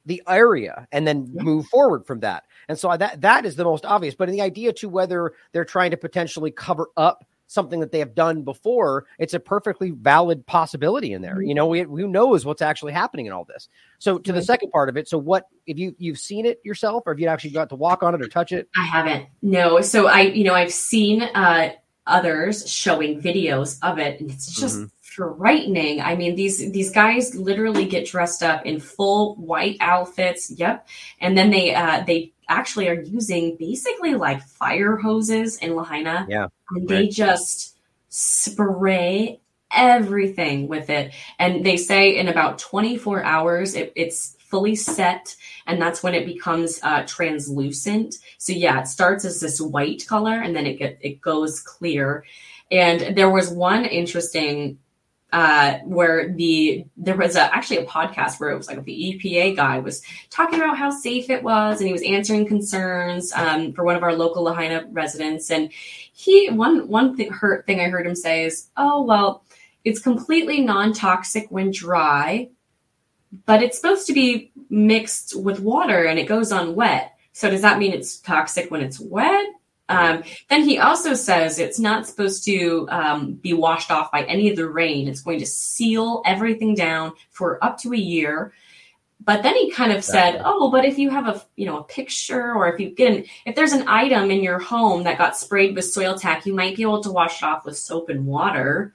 the area and then yeah. move forward from that. And so that that is the most obvious. But in the idea to whether they're trying to potentially cover up something that they have done before, it's a perfectly valid possibility in there. Mm-hmm. You know, we, who knows what's actually happening in all this. So to right. the second part of it, so what if you you've seen it yourself, or have you actually got to walk on it or touch it? I haven't. No. So I, you know, I've seen uh, others showing videos of it, and it's just. Mm-hmm frightening. I mean, these these guys literally get dressed up in full white outfits. Yep, and then they uh, they actually are using basically like fire hoses in Lahaina. Yeah, and right. they just spray everything with it. And they say in about 24 hours, it, it's fully set, and that's when it becomes uh, translucent. So yeah, it starts as this white color, and then it get it goes clear. And there was one interesting uh, where the there was a, actually a podcast where it was like the EPA guy was talking about how safe it was, and he was answering concerns um, for one of our local Lahaina residents. And he one one thing, hurt thing I heard him say is, "Oh well, it's completely non toxic when dry, but it's supposed to be mixed with water and it goes on wet. So does that mean it's toxic when it's wet?" Um, then he also says it's not supposed to um, be washed off by any of the rain. It's going to seal everything down for up to a year. But then he kind of said, "Oh, but if you have a you know a picture, or if you get an, if there's an item in your home that got sprayed with Soiltac, you might be able to wash it off with soap and water."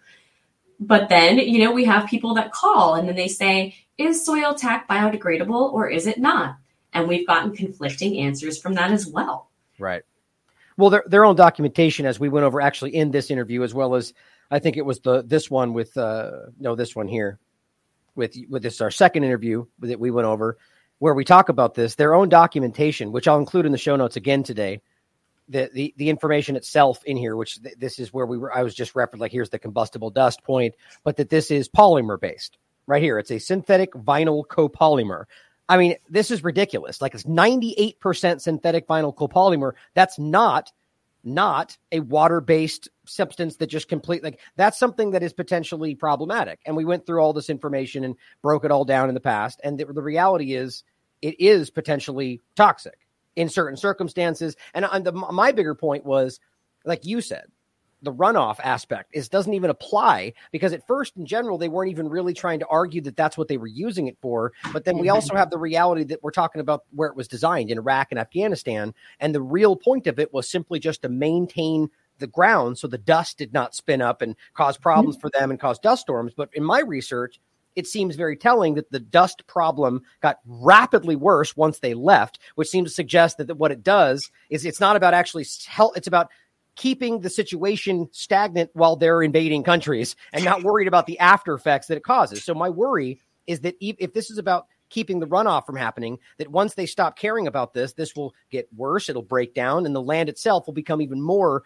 But then you know we have people that call and then they say, "Is Soiltac biodegradable or is it not?" And we've gotten conflicting answers from that as well. Right well their their own documentation as we went over actually in this interview as well as I think it was the this one with uh no this one here with with this our second interview that we went over where we talk about this their own documentation which I'll include in the show notes again today the the, the information itself in here which th- this is where we were I was just referenced like here's the combustible dust point but that this is polymer based. Right here it's a synthetic vinyl copolymer I mean, this is ridiculous. Like it's 98% synthetic vinyl copolymer. That's not not a water-based substance that just complete like that's something that is potentially problematic. And we went through all this information and broke it all down in the past. And the, the reality is, it is potentially toxic in certain circumstances. And, and the, my bigger point was, like you said, the runoff aspect is doesn't even apply because at first in general they weren't even really trying to argue that that's what they were using it for but then we mm-hmm. also have the reality that we're talking about where it was designed in Iraq and Afghanistan and the real point of it was simply just to maintain the ground so the dust did not spin up and cause problems for them and cause dust storms but in my research it seems very telling that the dust problem got rapidly worse once they left, which seems to suggest that, that what it does is it's not about actually help. It's about keeping the situation stagnant while they're invading countries and not worried about the after effects that it causes. So my worry is that if this is about keeping the runoff from happening, that once they stop caring about this, this will get worse, it'll break down, and the land itself will become even more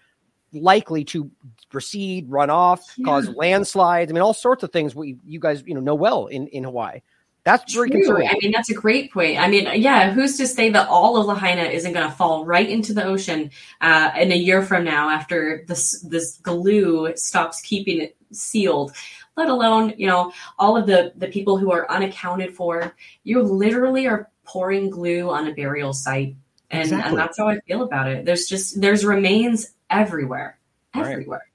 likely to recede, run off, yeah. cause landslides. I mean, all sorts of things we you guys you know know well in in Hawaii. That's True. concerning. I mean, that's a great point. I mean, yeah, who's to say that all of Lahaina isn't going to fall right into the ocean uh, in a year from now after this this glue stops keeping it sealed? Let alone, you know, all of the the people who are unaccounted for. You literally are pouring glue on a burial site, and exactly. and that's how I feel about it. There's just there's remains everywhere, everywhere.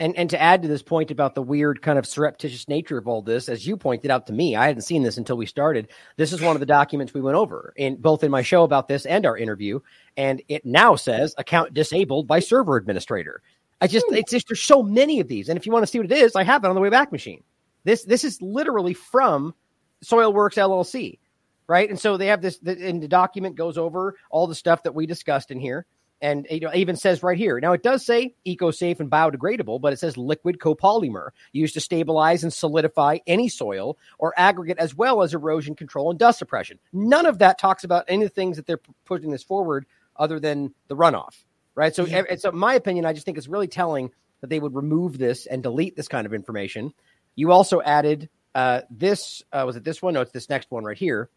And and to add to this point about the weird kind of surreptitious nature of all this, as you pointed out to me, I hadn't seen this until we started. This is one of the documents we went over in both in my show about this and our interview, and it now says account disabled by server administrator. I just hmm. it's just there's so many of these, and if you want to see what it is, I have it on the Wayback Machine. This this is literally from Soilworks LLC, right? And so they have this, and the document goes over all the stuff that we discussed in here, and you know even says right here. Now it does say eco-safe and biodegradable, but it says liquid copolymer used to stabilize and solidify any soil or aggregate, as well as erosion control and dust suppression. None of that talks about any of the things that they're pushing this forward, other than the runoff right? So, yeah. so my opinion, I just think it's really telling that they would remove this and delete this kind of information. You also added uh, this. Uh, was it this one? No, it's this next one right here,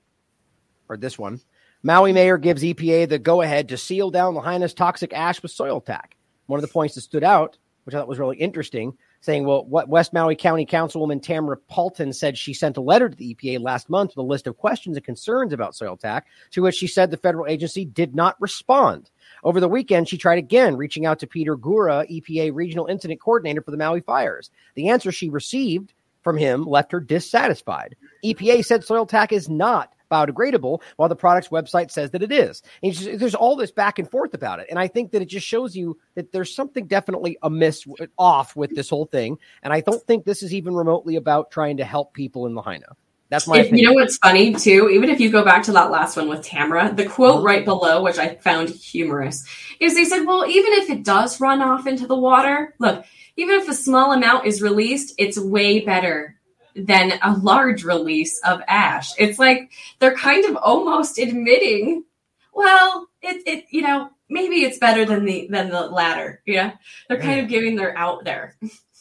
or this one. Maui mayor gives EPA the go ahead to seal down Lahaina's toxic ash with Soiltac. One of the points that stood out, which I thought was really interesting, saying, well, what West Maui County Councilwoman Tamara Paltin said she sent a letter to the EPA last month with a list of questions and concerns about Soiltac, to which she said the federal agency did not respond. Over the weekend, she tried again, reaching out to Peter Gura, EPA Regional Incident Coordinator for the Maui fires. The answer she received from him left her dissatisfied. EPA said Soiltac is not biodegradable, while the product's website says that it is. Just, there's all this back and forth about it, and I think that it just shows you that there's something definitely amiss, off with this whole thing. And I don't think this is even remotely about trying to help people in Lahaina. That's my. If, you know what's funny too? Even if you go back to that last one with Tamara, the quote mm-hmm. right below, which I found humorous, is they said, "Well, even if it does run off into the water, look, even if a small amount is released, it's way better than a large release of ash." It's like they're kind of almost admitting, "Well, it, it, you know, maybe it's better than the than the latter." Yeah, they're kind of mm. giving their out there.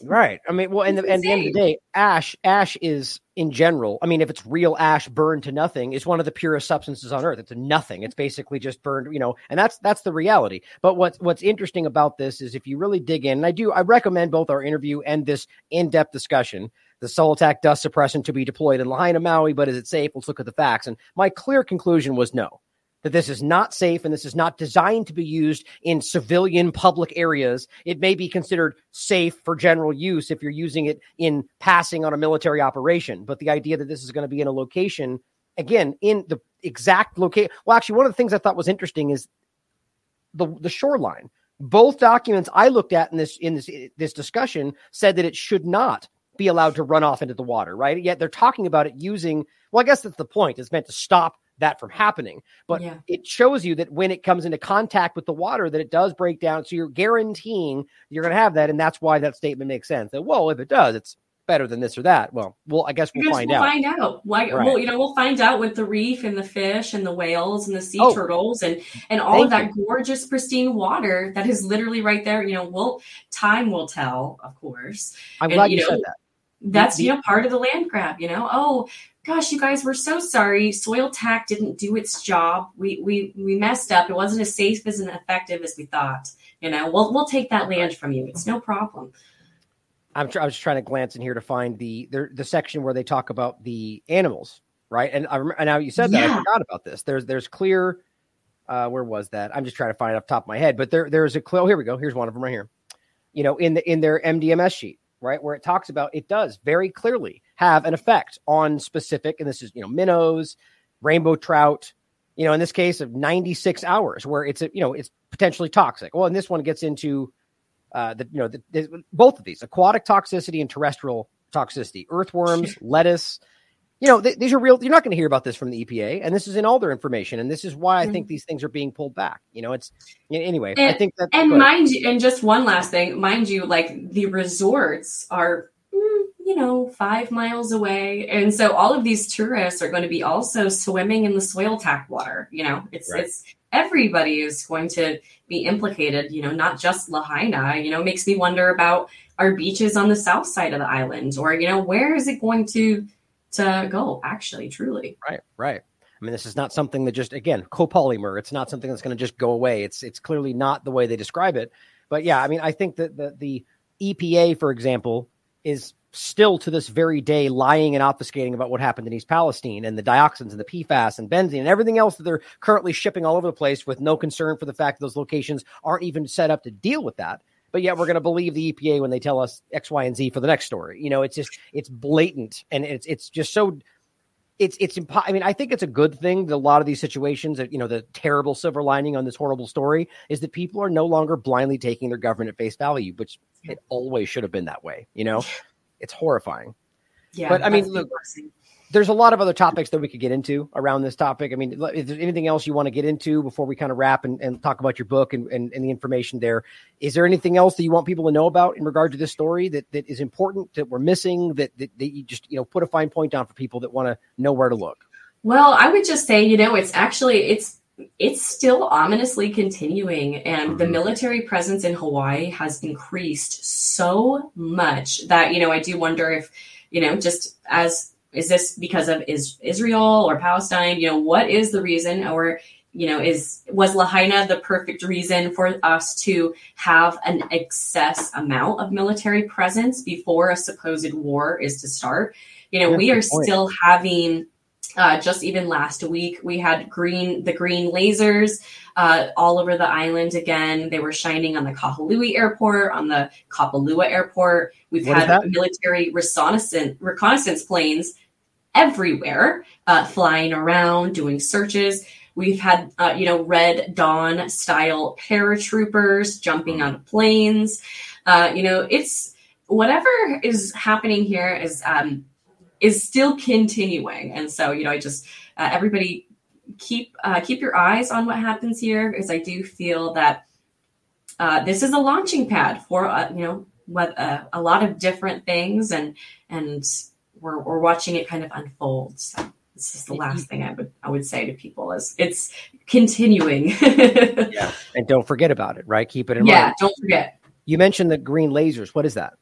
Right. I mean, well, and the, at the end of the day, ash, ash is in general. I mean, if it's real ash burned to nothing, is one of the purest substances on earth. It's a nothing. It's basically just burned, you know, and that's that's the reality. But what's what's interesting about this is if you really dig in, and I do, I recommend both our interview and this in-depth discussion. The Soiltac dust suppression to be deployed in Lahaina, Maui, but is it safe? Let's look at the facts. And my clear conclusion was no that this is not safe and this is not designed to be used in civilian public areas. It may be considered safe for general use if you're using it in passing on a military operation. But the idea that this is going to be in a location, again, in the exact location. Well, actually, one of the things I thought was interesting is the, the shoreline. Both documents I looked at in this in this this discussion said that it should not be allowed to run off into the water, right? Yet they're talking about it using. Well, I guess that's the point. It's meant to stop that from happening. But yeah. it shows you that when it comes into contact with the water, that it does break down. So you're guaranteeing you're going to have that, and that's why that statement makes sense. That well, if it does, it's better than this or that. Well, well, I guess we'll find out. we'll out. Find out. Why? Right. Well, you know, we'll find out with the reef and the fish and the whales and the sea oh, turtles and and all of that you. gorgeous, pristine water that is literally right there. You know, we'll time will tell, of course. I'm and, glad you, know, said that that's you know part of the land grab you know oh gosh, you guys, we're so sorry. Soiltac didn't do its job. We we we messed up. It wasn't as safe as and effective as we thought. You know, we'll we'll take that land from you. It's no problem. I'm tr- I was trying to glance in here to find the the, the section where they talk about the animals, right? And I remember, and now you said that yeah. I forgot about this. There's there's clear. Uh, where was that? I'm just trying to find it off top of my head, but there there's a clear. Oh, here we go. Here's one of them right here. You know, in the in their MDMS sheet, right, where it talks about it does very clearly have an effect on specific, and this is, you know, minnows, rainbow trout, you know, in this case of 96 hours where it's, a, you know, it's potentially toxic. Well, and this one gets into uh, the, you know, the, the, both of these aquatic toxicity and terrestrial toxicity, earthworms, lettuce, you know, th- these are real. You're not going to hear about this from the EPA, and this is in all their information, and this is why I think mm-hmm. these things are being pulled back. You know, it's anyway. And, I think that, and mind you, and just one last thing, mind you, like the resorts are you know, five miles away. And so all of these tourists are going to be also swimming in the Soiltac water. You know, it's, right. it's, everybody is going to be implicated, you know, not just Lahaina, you know, makes me wonder about our beaches on the south side of the island or, you know, where is it going to, to go actually, truly. Right. Right. I mean, this is not something that just again copolymer. It's not something that's going to just go away. It's it's clearly not the way they describe it. But yeah, I mean, I think that the the EPA, for example, is still to this very day lying and obfuscating about what happened in East Palestine and the dioxins and the PFAS and benzene and everything else that they're currently shipping all over the place with no concern for the fact that those locations aren't even set up to deal with that. But yet we're going to believe the EPA when they tell us X, Y, and Z for the next story. You know, it's just it's blatant and it's it's just so it's it's impo- I mean, I think it's a good thing that a lot of these situations, that you know, the terrible silver lining on this horrible story is that people are no longer blindly taking their government at face value, which it always should have been that way. You know, it's horrifying. Yeah, but I mean, look, depressing. There's a lot of other topics that we could get into around this topic. I mean, is there anything else you want to get into before we kind of wrap and, and talk about your book and, and, and the information there? Is there anything else that you want people to know about in regard to this story that, that is important that we're missing that, that, that you just, you know, put a fine point on for people that want to know where to look? Well, I would just say, you know, it's actually it's it's still ominously continuing and the Mhm. military presence in Hawaii has increased so much that, you know, I do wonder if, you know, just as is this because of is Israel or Palestine, you know, what is the reason? Or you know, is was Lahaina the perfect reason for us to have an excess amount of military presence before a supposed war is to start? You know, Yeah, we are still having uh, just even last week we had green the green lasers uh, all over the island again. They were shining on the Kahului airport on the kapalua airport. We've What had military reconnaissance reconnaissance planes everywhere uh, flying around doing searches. We've had uh, you know red dawn style paratroopers jumping out of planes. Uh, you know it's whatever is happening here is um, is still continuing. And so, you know, I just uh, everybody keep uh, keep your eyes on what happens here, because I do feel that uh, this is a launching pad for uh, you know what uh, a lot of different things, and and we're we're watching it kind of unfold. So this is the last thing I would I would say to people is it's continuing. Yeah. And don't forget about it, right? Keep it in yeah, mind. Yeah, don't forget. You mentioned the green lasers. What is that?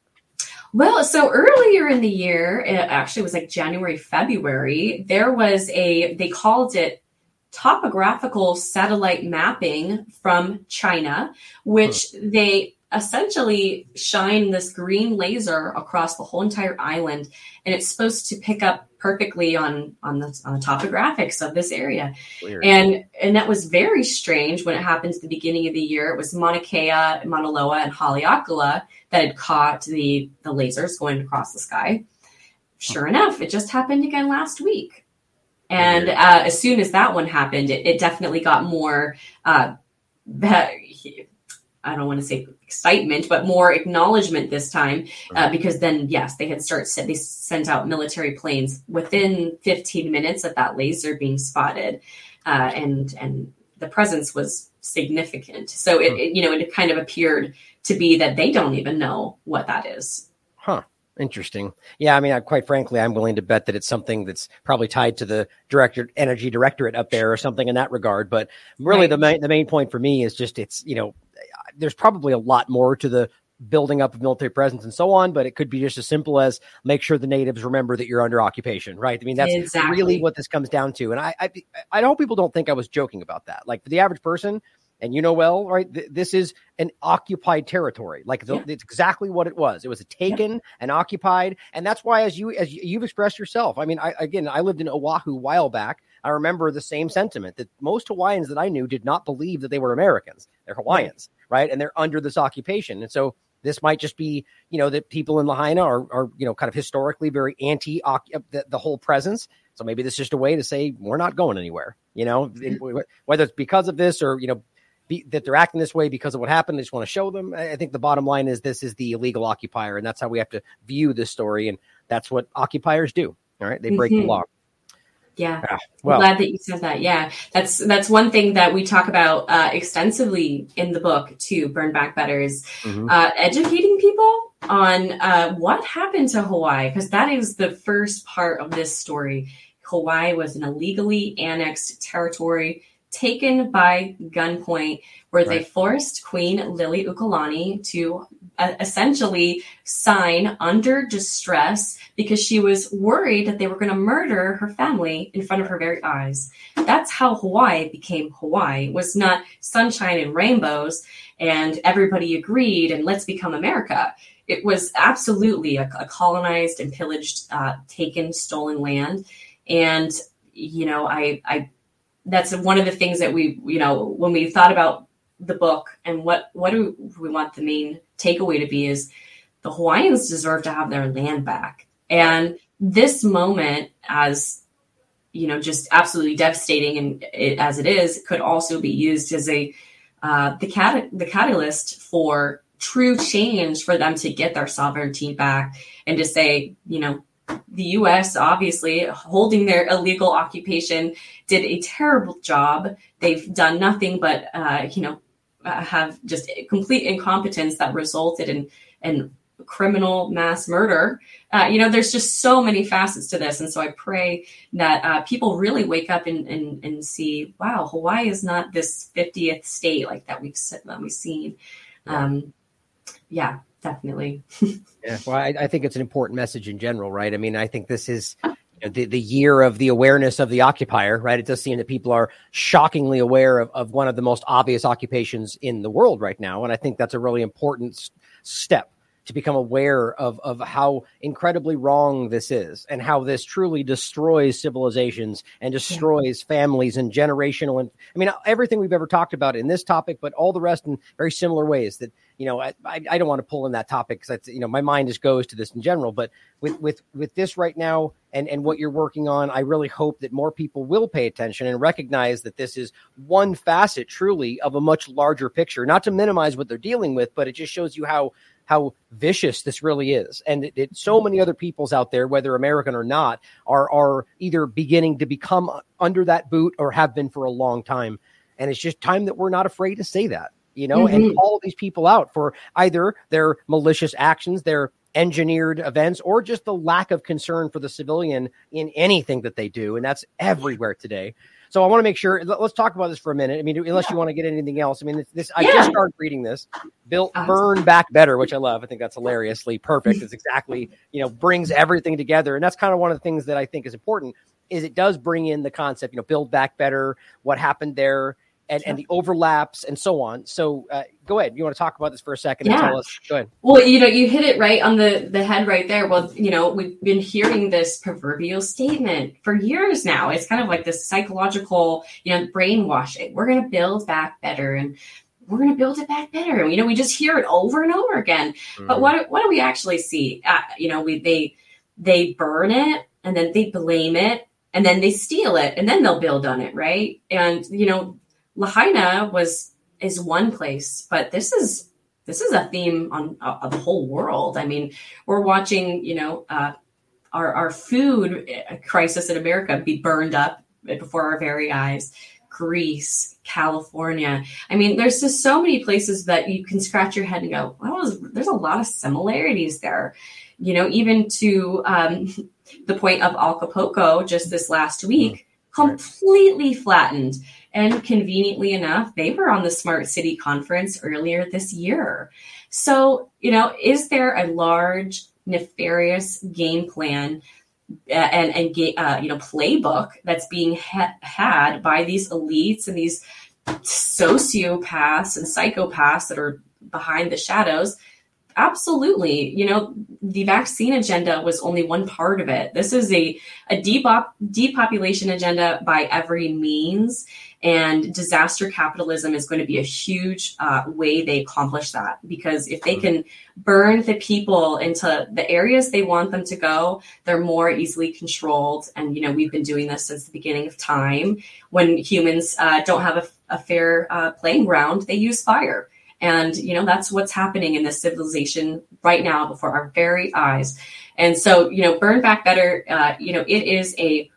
Well, so earlier in the year, it actually was like January, February, there was a, they called it topographical satellite mapping from China, which hmm. they essentially shine this green laser across the whole entire island. And it's supposed to pick up perfectly on, on the, on the topographics of this area. Weird. And and that was very strange when it happened at the beginning of the year. It was Mauna Kea, Mauna Loa, and Haleakala that had caught the the lasers going across the sky. Sure enough, it just happened again last week. And uh, as soon as that one happened, it, it definitely got more. Uh, that I don't want to say excitement, but more acknowledgement this time, uh, because then yes, they had start they sent out military planes within 15 minutes of that laser being spotted, uh, and and the presence was significant. So it, it you know it kind of appeared to be that they don't even know what that is. Huh. Interesting. Yeah, I mean, I, quite frankly, I'm willing to bet that it's something that's probably tied to the director, energy directorate up there, or something in that regard. But really, Right. the main the main point for me is just it's you know, there's probably a lot more to the building up of military presence and so on, but it could be just as simple as make sure the natives remember that you're under occupation, right? I mean, that's Exactly. really what this comes down to. And I, I, I hope people don't think I was joking about that. Like for the average person, and you know well, right? Th- this is an occupied territory. Like the, Yeah. it's exactly what it was. It was a taken and occupied, and that's why, as you as you- you've expressed yourself, I mean, I again, I lived in Oahu a while back. I remember the same sentiment that most Hawaiians that I knew did not believe that they were Americans. They're Hawaiians, right? And they're under this occupation, and so this might just be, you know, that people in Lahaina are, are you know, kind of historically very anti the, the whole presence. So maybe this is just a way to say we're not going anywhere. You know, whether it's because of this or you know be, that they're acting this way because of what happened. They just want to show them. I think the bottom line is this is the illegal occupier, and that's how we have to view this story, and that's what occupiers do. All right, they break the Mhm. law. Yeah. Ah, I'm well, glad that you said that. Yeah, that's that's one thing that we talk about uh, extensively in the book too. Burn Back Better is mhm. uh, educating people on uh, what happened to Hawaii because that is the first part of this story. Hawaii was an illegally annexed territory taken by gunpoint, where they forced Queen Liliuokalani to uh, essentially sign under distress because she was worried that they were going to murder her family in front of her very eyes. That's how Hawaii became Hawaii. It was not sunshine and rainbows and everybody agreed and let's become America. It was absolutely a, a colonized and pillaged, uh, taken, stolen land. And, you know, I, I, that's one of the things that we, you know, when we thought about the book and what, what do we want the main takeaway to be is the Hawaiians deserve to have their land back. And this moment, as you know, just absolutely devastating, and it, as it is, could also be used as a uh, the cat the catalyst for true change for them to get their sovereignty back and to say, you know, the US, obviously, holding their illegal occupation, did a terrible job. They've done nothing but, uh, you know, uh, have just complete incompetence that resulted in, in criminal mass murder. Uh, you know, there's just so many facets to this. And so I pray that uh, people really wake up and, and, and see, wow, Hawaii is not this 50th state like that we've, that we've seen. Um, yeah, definitely. yeah, well, I, I, think it's an important message in general, right? I mean, I think this is you know, the the year of the awareness of the occupier, right? It does seem that people are shockingly aware of, of one of the most obvious occupations in the world right now, and I think that's a really important step to become aware of of how incredibly wrong this is and how this truly destroys civilizations and destroys yeah. families and generational and I mean everything we've ever talked about in this topic but all the rest in very similar ways that you know, I, I don't want to pull in that topic because you know my mind just goes to this in general. But with with with this right now and and what you're working on, I really hope that more people will pay attention and recognize that this is one facet, truly, of a much larger picture. Not to minimize what they're dealing with, but it just shows you how how vicious this really is. And it, it, so many other peoples out there, whether American or not, are are either beginning to become under that boot or have been for a long time. And it's just time that we're not afraid to say that you know, mm-hmm. and call these people out for either their malicious actions, their engineered events, or just the lack of concern for the civilian in anything that they do. And that's everywhere today. So I want to make sure. Let's talk about this for a minute. I mean, unless yeah. you want to get anything else. I mean, this. I yeah. just started reading this. Built, burn back better, which I love. I think that's hilariously perfect. It's exactly you know brings everything together, and that's kind of one of the things that I think is important. Is it does bring in the concept, you know, build back better. What happened there? And, and the overlaps and so on. So uh, go ahead. You want to talk about this for a second yeah. and tell us? Go ahead. Well, you know, you hit it right on the, the head right there. Well, you know, we've been hearing this proverbial statement for years now. It's kind of like this psychological, you know, brainwashing. We're going to build back better and we're going to build it back better. And, you know, we just hear it over and over again. Mm. But what, what do we actually see? Uh, you know, we, they, they burn it and then they blame it and then they steal it and then they'll build on it. Right. And, you know, Lahaina was is one place, but this is this is a theme on uh, the whole world. I mean, we're watching, you know, uh, our our food crisis in America be burned up before our very eyes. Greece, California. I mean, there's just so many places that you can scratch your head and go, well, there's a lot of similarities there. You know, even to um, the point of Acapulco just this last week. Completely flattened. And conveniently enough, they were on the Smart City Conference earlier this year. So, you know, is there a large, nefarious game plan uh, and, and uh, you know, playbook that's being ha- had by these elites and these sociopaths and psychopaths that are behind the shadows? Absolutely. You know, the vaccine agenda was only one part of it. This is a, a depop- depopulation agenda by every means. And disaster capitalism is going to be a huge uh, way they accomplish that because if they can burn the people into the areas they want them to go, they're more easily controlled. And, you know, we've been doing this since the beginning of time. When humans uh, don't have a, a fair uh, playing ground, they use fire. And, you know, that's what's happening in this civilization right now before our very eyes. And so, you know, Burn Back Better, uh, you know, it is a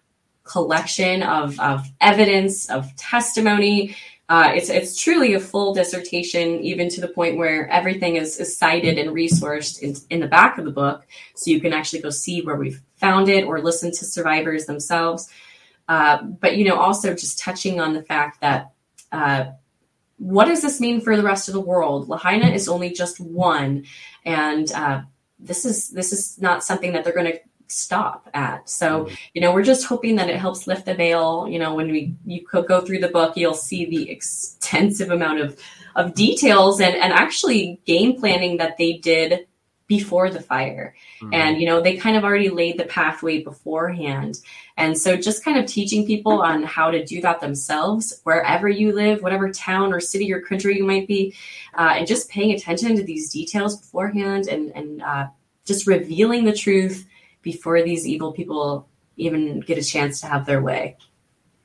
collection of, of evidence, of testimony. Uh, it's it's truly a full dissertation, even to the point where everything is, is cited and resourced in, in the back of the book, so you can actually go see where we've found it or listen to survivors themselves. Uh, but you know, also just touching on the fact that uh, what does this mean for the rest of the world? Lahaina is only just one, and uh, this is this is not something that they're going to stop at. So, you know, we're just hoping that it helps lift the veil. You know, when we you go through the book, you'll see the extensive amount of of details and and actually game planning that they did before the fire. Mm-hmm. And you know, they kind of already laid the pathway beforehand. And so just kind of teaching people on how to do that themselves wherever you live, whatever town or city or country you might be, uh, and just paying attention to these details beforehand and and uh, just revealing the truth before these evil people even get a chance to have their way.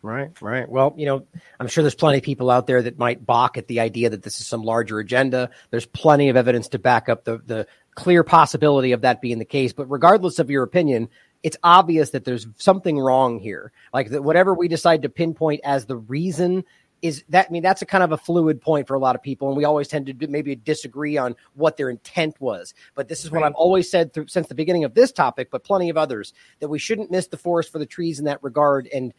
Right, right. Well, you know, I'm sure there's plenty of people out there that might balk at the idea that this is some larger agenda. There's plenty of evidence to back up the the clear possibility of that being the case. But regardless of your opinion, it's obvious that there's something wrong here. Like that, whatever we decide to pinpoint as the reason is that I mean that's a kind of a fluid point for a lot of people, and we always tend to maybe disagree on what their intent was. But this is what right. I've always said through, since the beginning of this topic, but plenty of others that we shouldn't miss the forest for the trees in that regard, and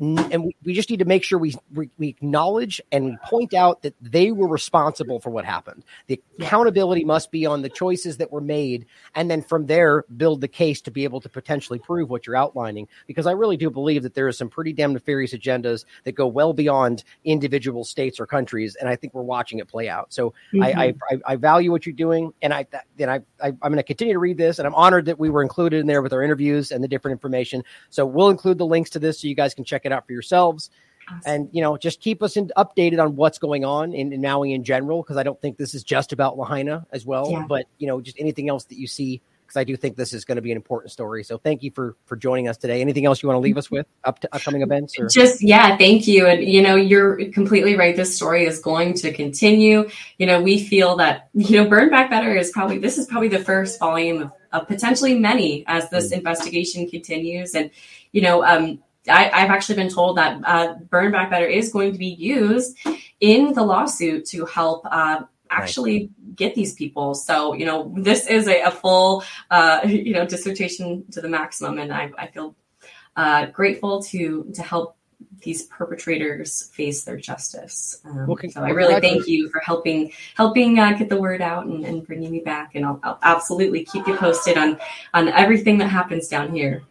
and we, just need to make sure we, we, acknowledge and we point out that they were responsible for what happened. The accountability must be on the choices that were made, and then from there build the case to be able to potentially prove what you're outlining. Because I really do believe that there are some pretty damn nefarious agendas that go well beyond individual states or countries, and I think we're watching it play out. So mm-hmm. I, I, I value what you're doing, and I and I, I I'm going to continue to read this, and I'm honored that we were included in there with our interviews and the different information. So we'll include the links to this so you guys can check it it out for yourselves. Awesome. And you know, just keep us in, updated on what's going on in, in Maui in general, because I don't think this is just about Lahaina as well. Yeah. But you know, just anything else that you see, because I do think this is going to be an important story. So thank you for for joining us today. Anything else you want to leave us with up to upcoming events? Or? Just yeah, thank you. And you know, you're completely right. This story is going to continue. You know, we feel that you know, Burn Back Better is probably this is probably the first volume of, of potentially many as this mm. investigation continues. And you know, um, I, have actually been told that uh, Burn Back Better is going to be used in the lawsuit to help uh, actually right. get these people. So, you know, this is a, a full, uh, you know, dissertation to the maximum. And I, I feel uh, grateful to, to help these perpetrators face their justice. Um, well, so I really thank you for helping helping uh, get the word out and, and bringing me back. And I'll, I'll, absolutely keep you posted on on everything that happens down here.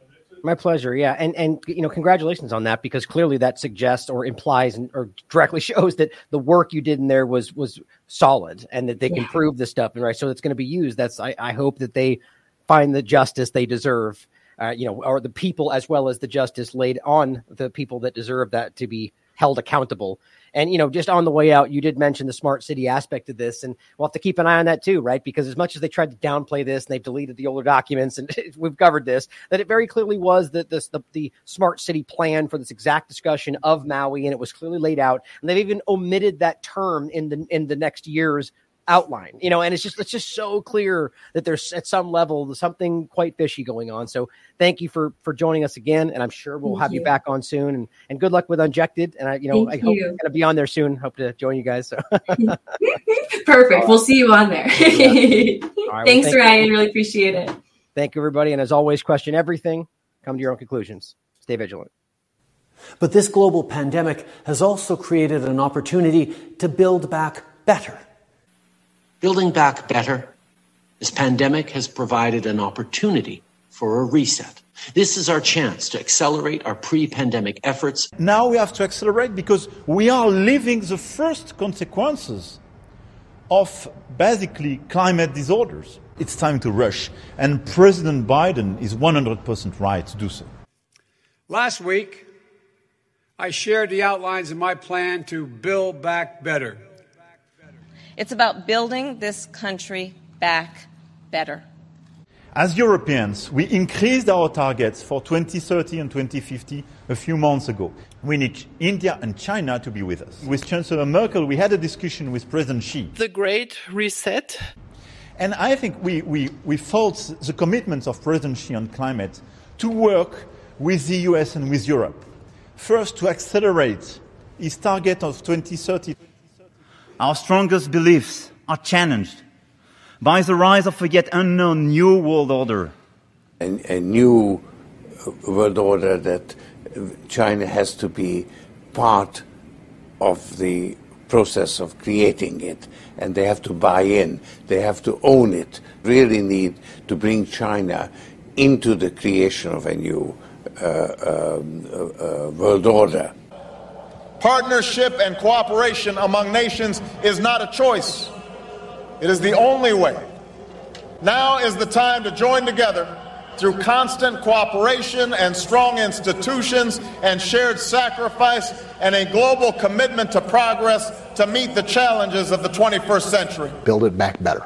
My pleasure. Yeah, and and you know, congratulations on that because clearly that suggests or implies and, or directly shows that the work you did in there was was solid and that they can yeah. prove this stuff and right. So it's going to be used. That's I, I hope that they find the justice they deserve. Uh, you know, or the people as well as the justice laid on the people that deserve that to be held accountable. And, you know, just on the way out, you did mention the smart city aspect of this, and we'll have to keep an eye on that too, right? Because as much as they tried to downplay this and they've deleted the older documents, and we've covered this, that it very clearly was that this the, the smart city plan for this exact discussion of Maui, and it was clearly laid out. And they've even omitted that term in the in the next year's outline, you know, and it's just it's just so clear that there's at some level something quite fishy going on. So thank you for for joining us again, and I'm sure we'll thank have you. you. back on soon. And and good luck with Unjected. And I, you know, thank I hope you. I'm gonna be on there soon. Hope to join you guys. So. Perfect. We'll see you on there. yeah. right, Thanks, well, Ryan. You. Really appreciate it. Thank you, everybody. And as always, question everything. Come to your own conclusions. Stay vigilant. But this global pandemic has also created an opportunity to build back better. Building back better, this pandemic has provided an opportunity for a reset. This is our chance to accelerate our pre pandemic efforts. Now we have to accelerate because we are living the first consequences of basically climate disorders. It's time to rush, and President Biden is 100% right to do so. Last week, I shared the outlines of my plan to build back better. It's about building this country back better. As Europeans, we increased our targets for 2030 and 2050 a few months ago. We need India and China to be with us. With Chancellor Merkel, we had a discussion with President Xi. The Great Reset. And I think we, we, we felt the commitments of President Xi on climate to work with the US and with Europe. First, to accelerate his target of 2030 our strongest beliefs are challenged by the rise of a yet unknown new world order. A, a new world order that China has to be part of the process of creating it, and they have to buy in, they have to own it, really need to bring China into the creation of a new uh, um, uh, uh, world order. Partnership and cooperation among nations is not a choice, it is the only way. Now is the time to join together through constant cooperation and strong institutions and shared sacrifice and a global commitment to progress to meet the challenges of the 21st century. Build it back better.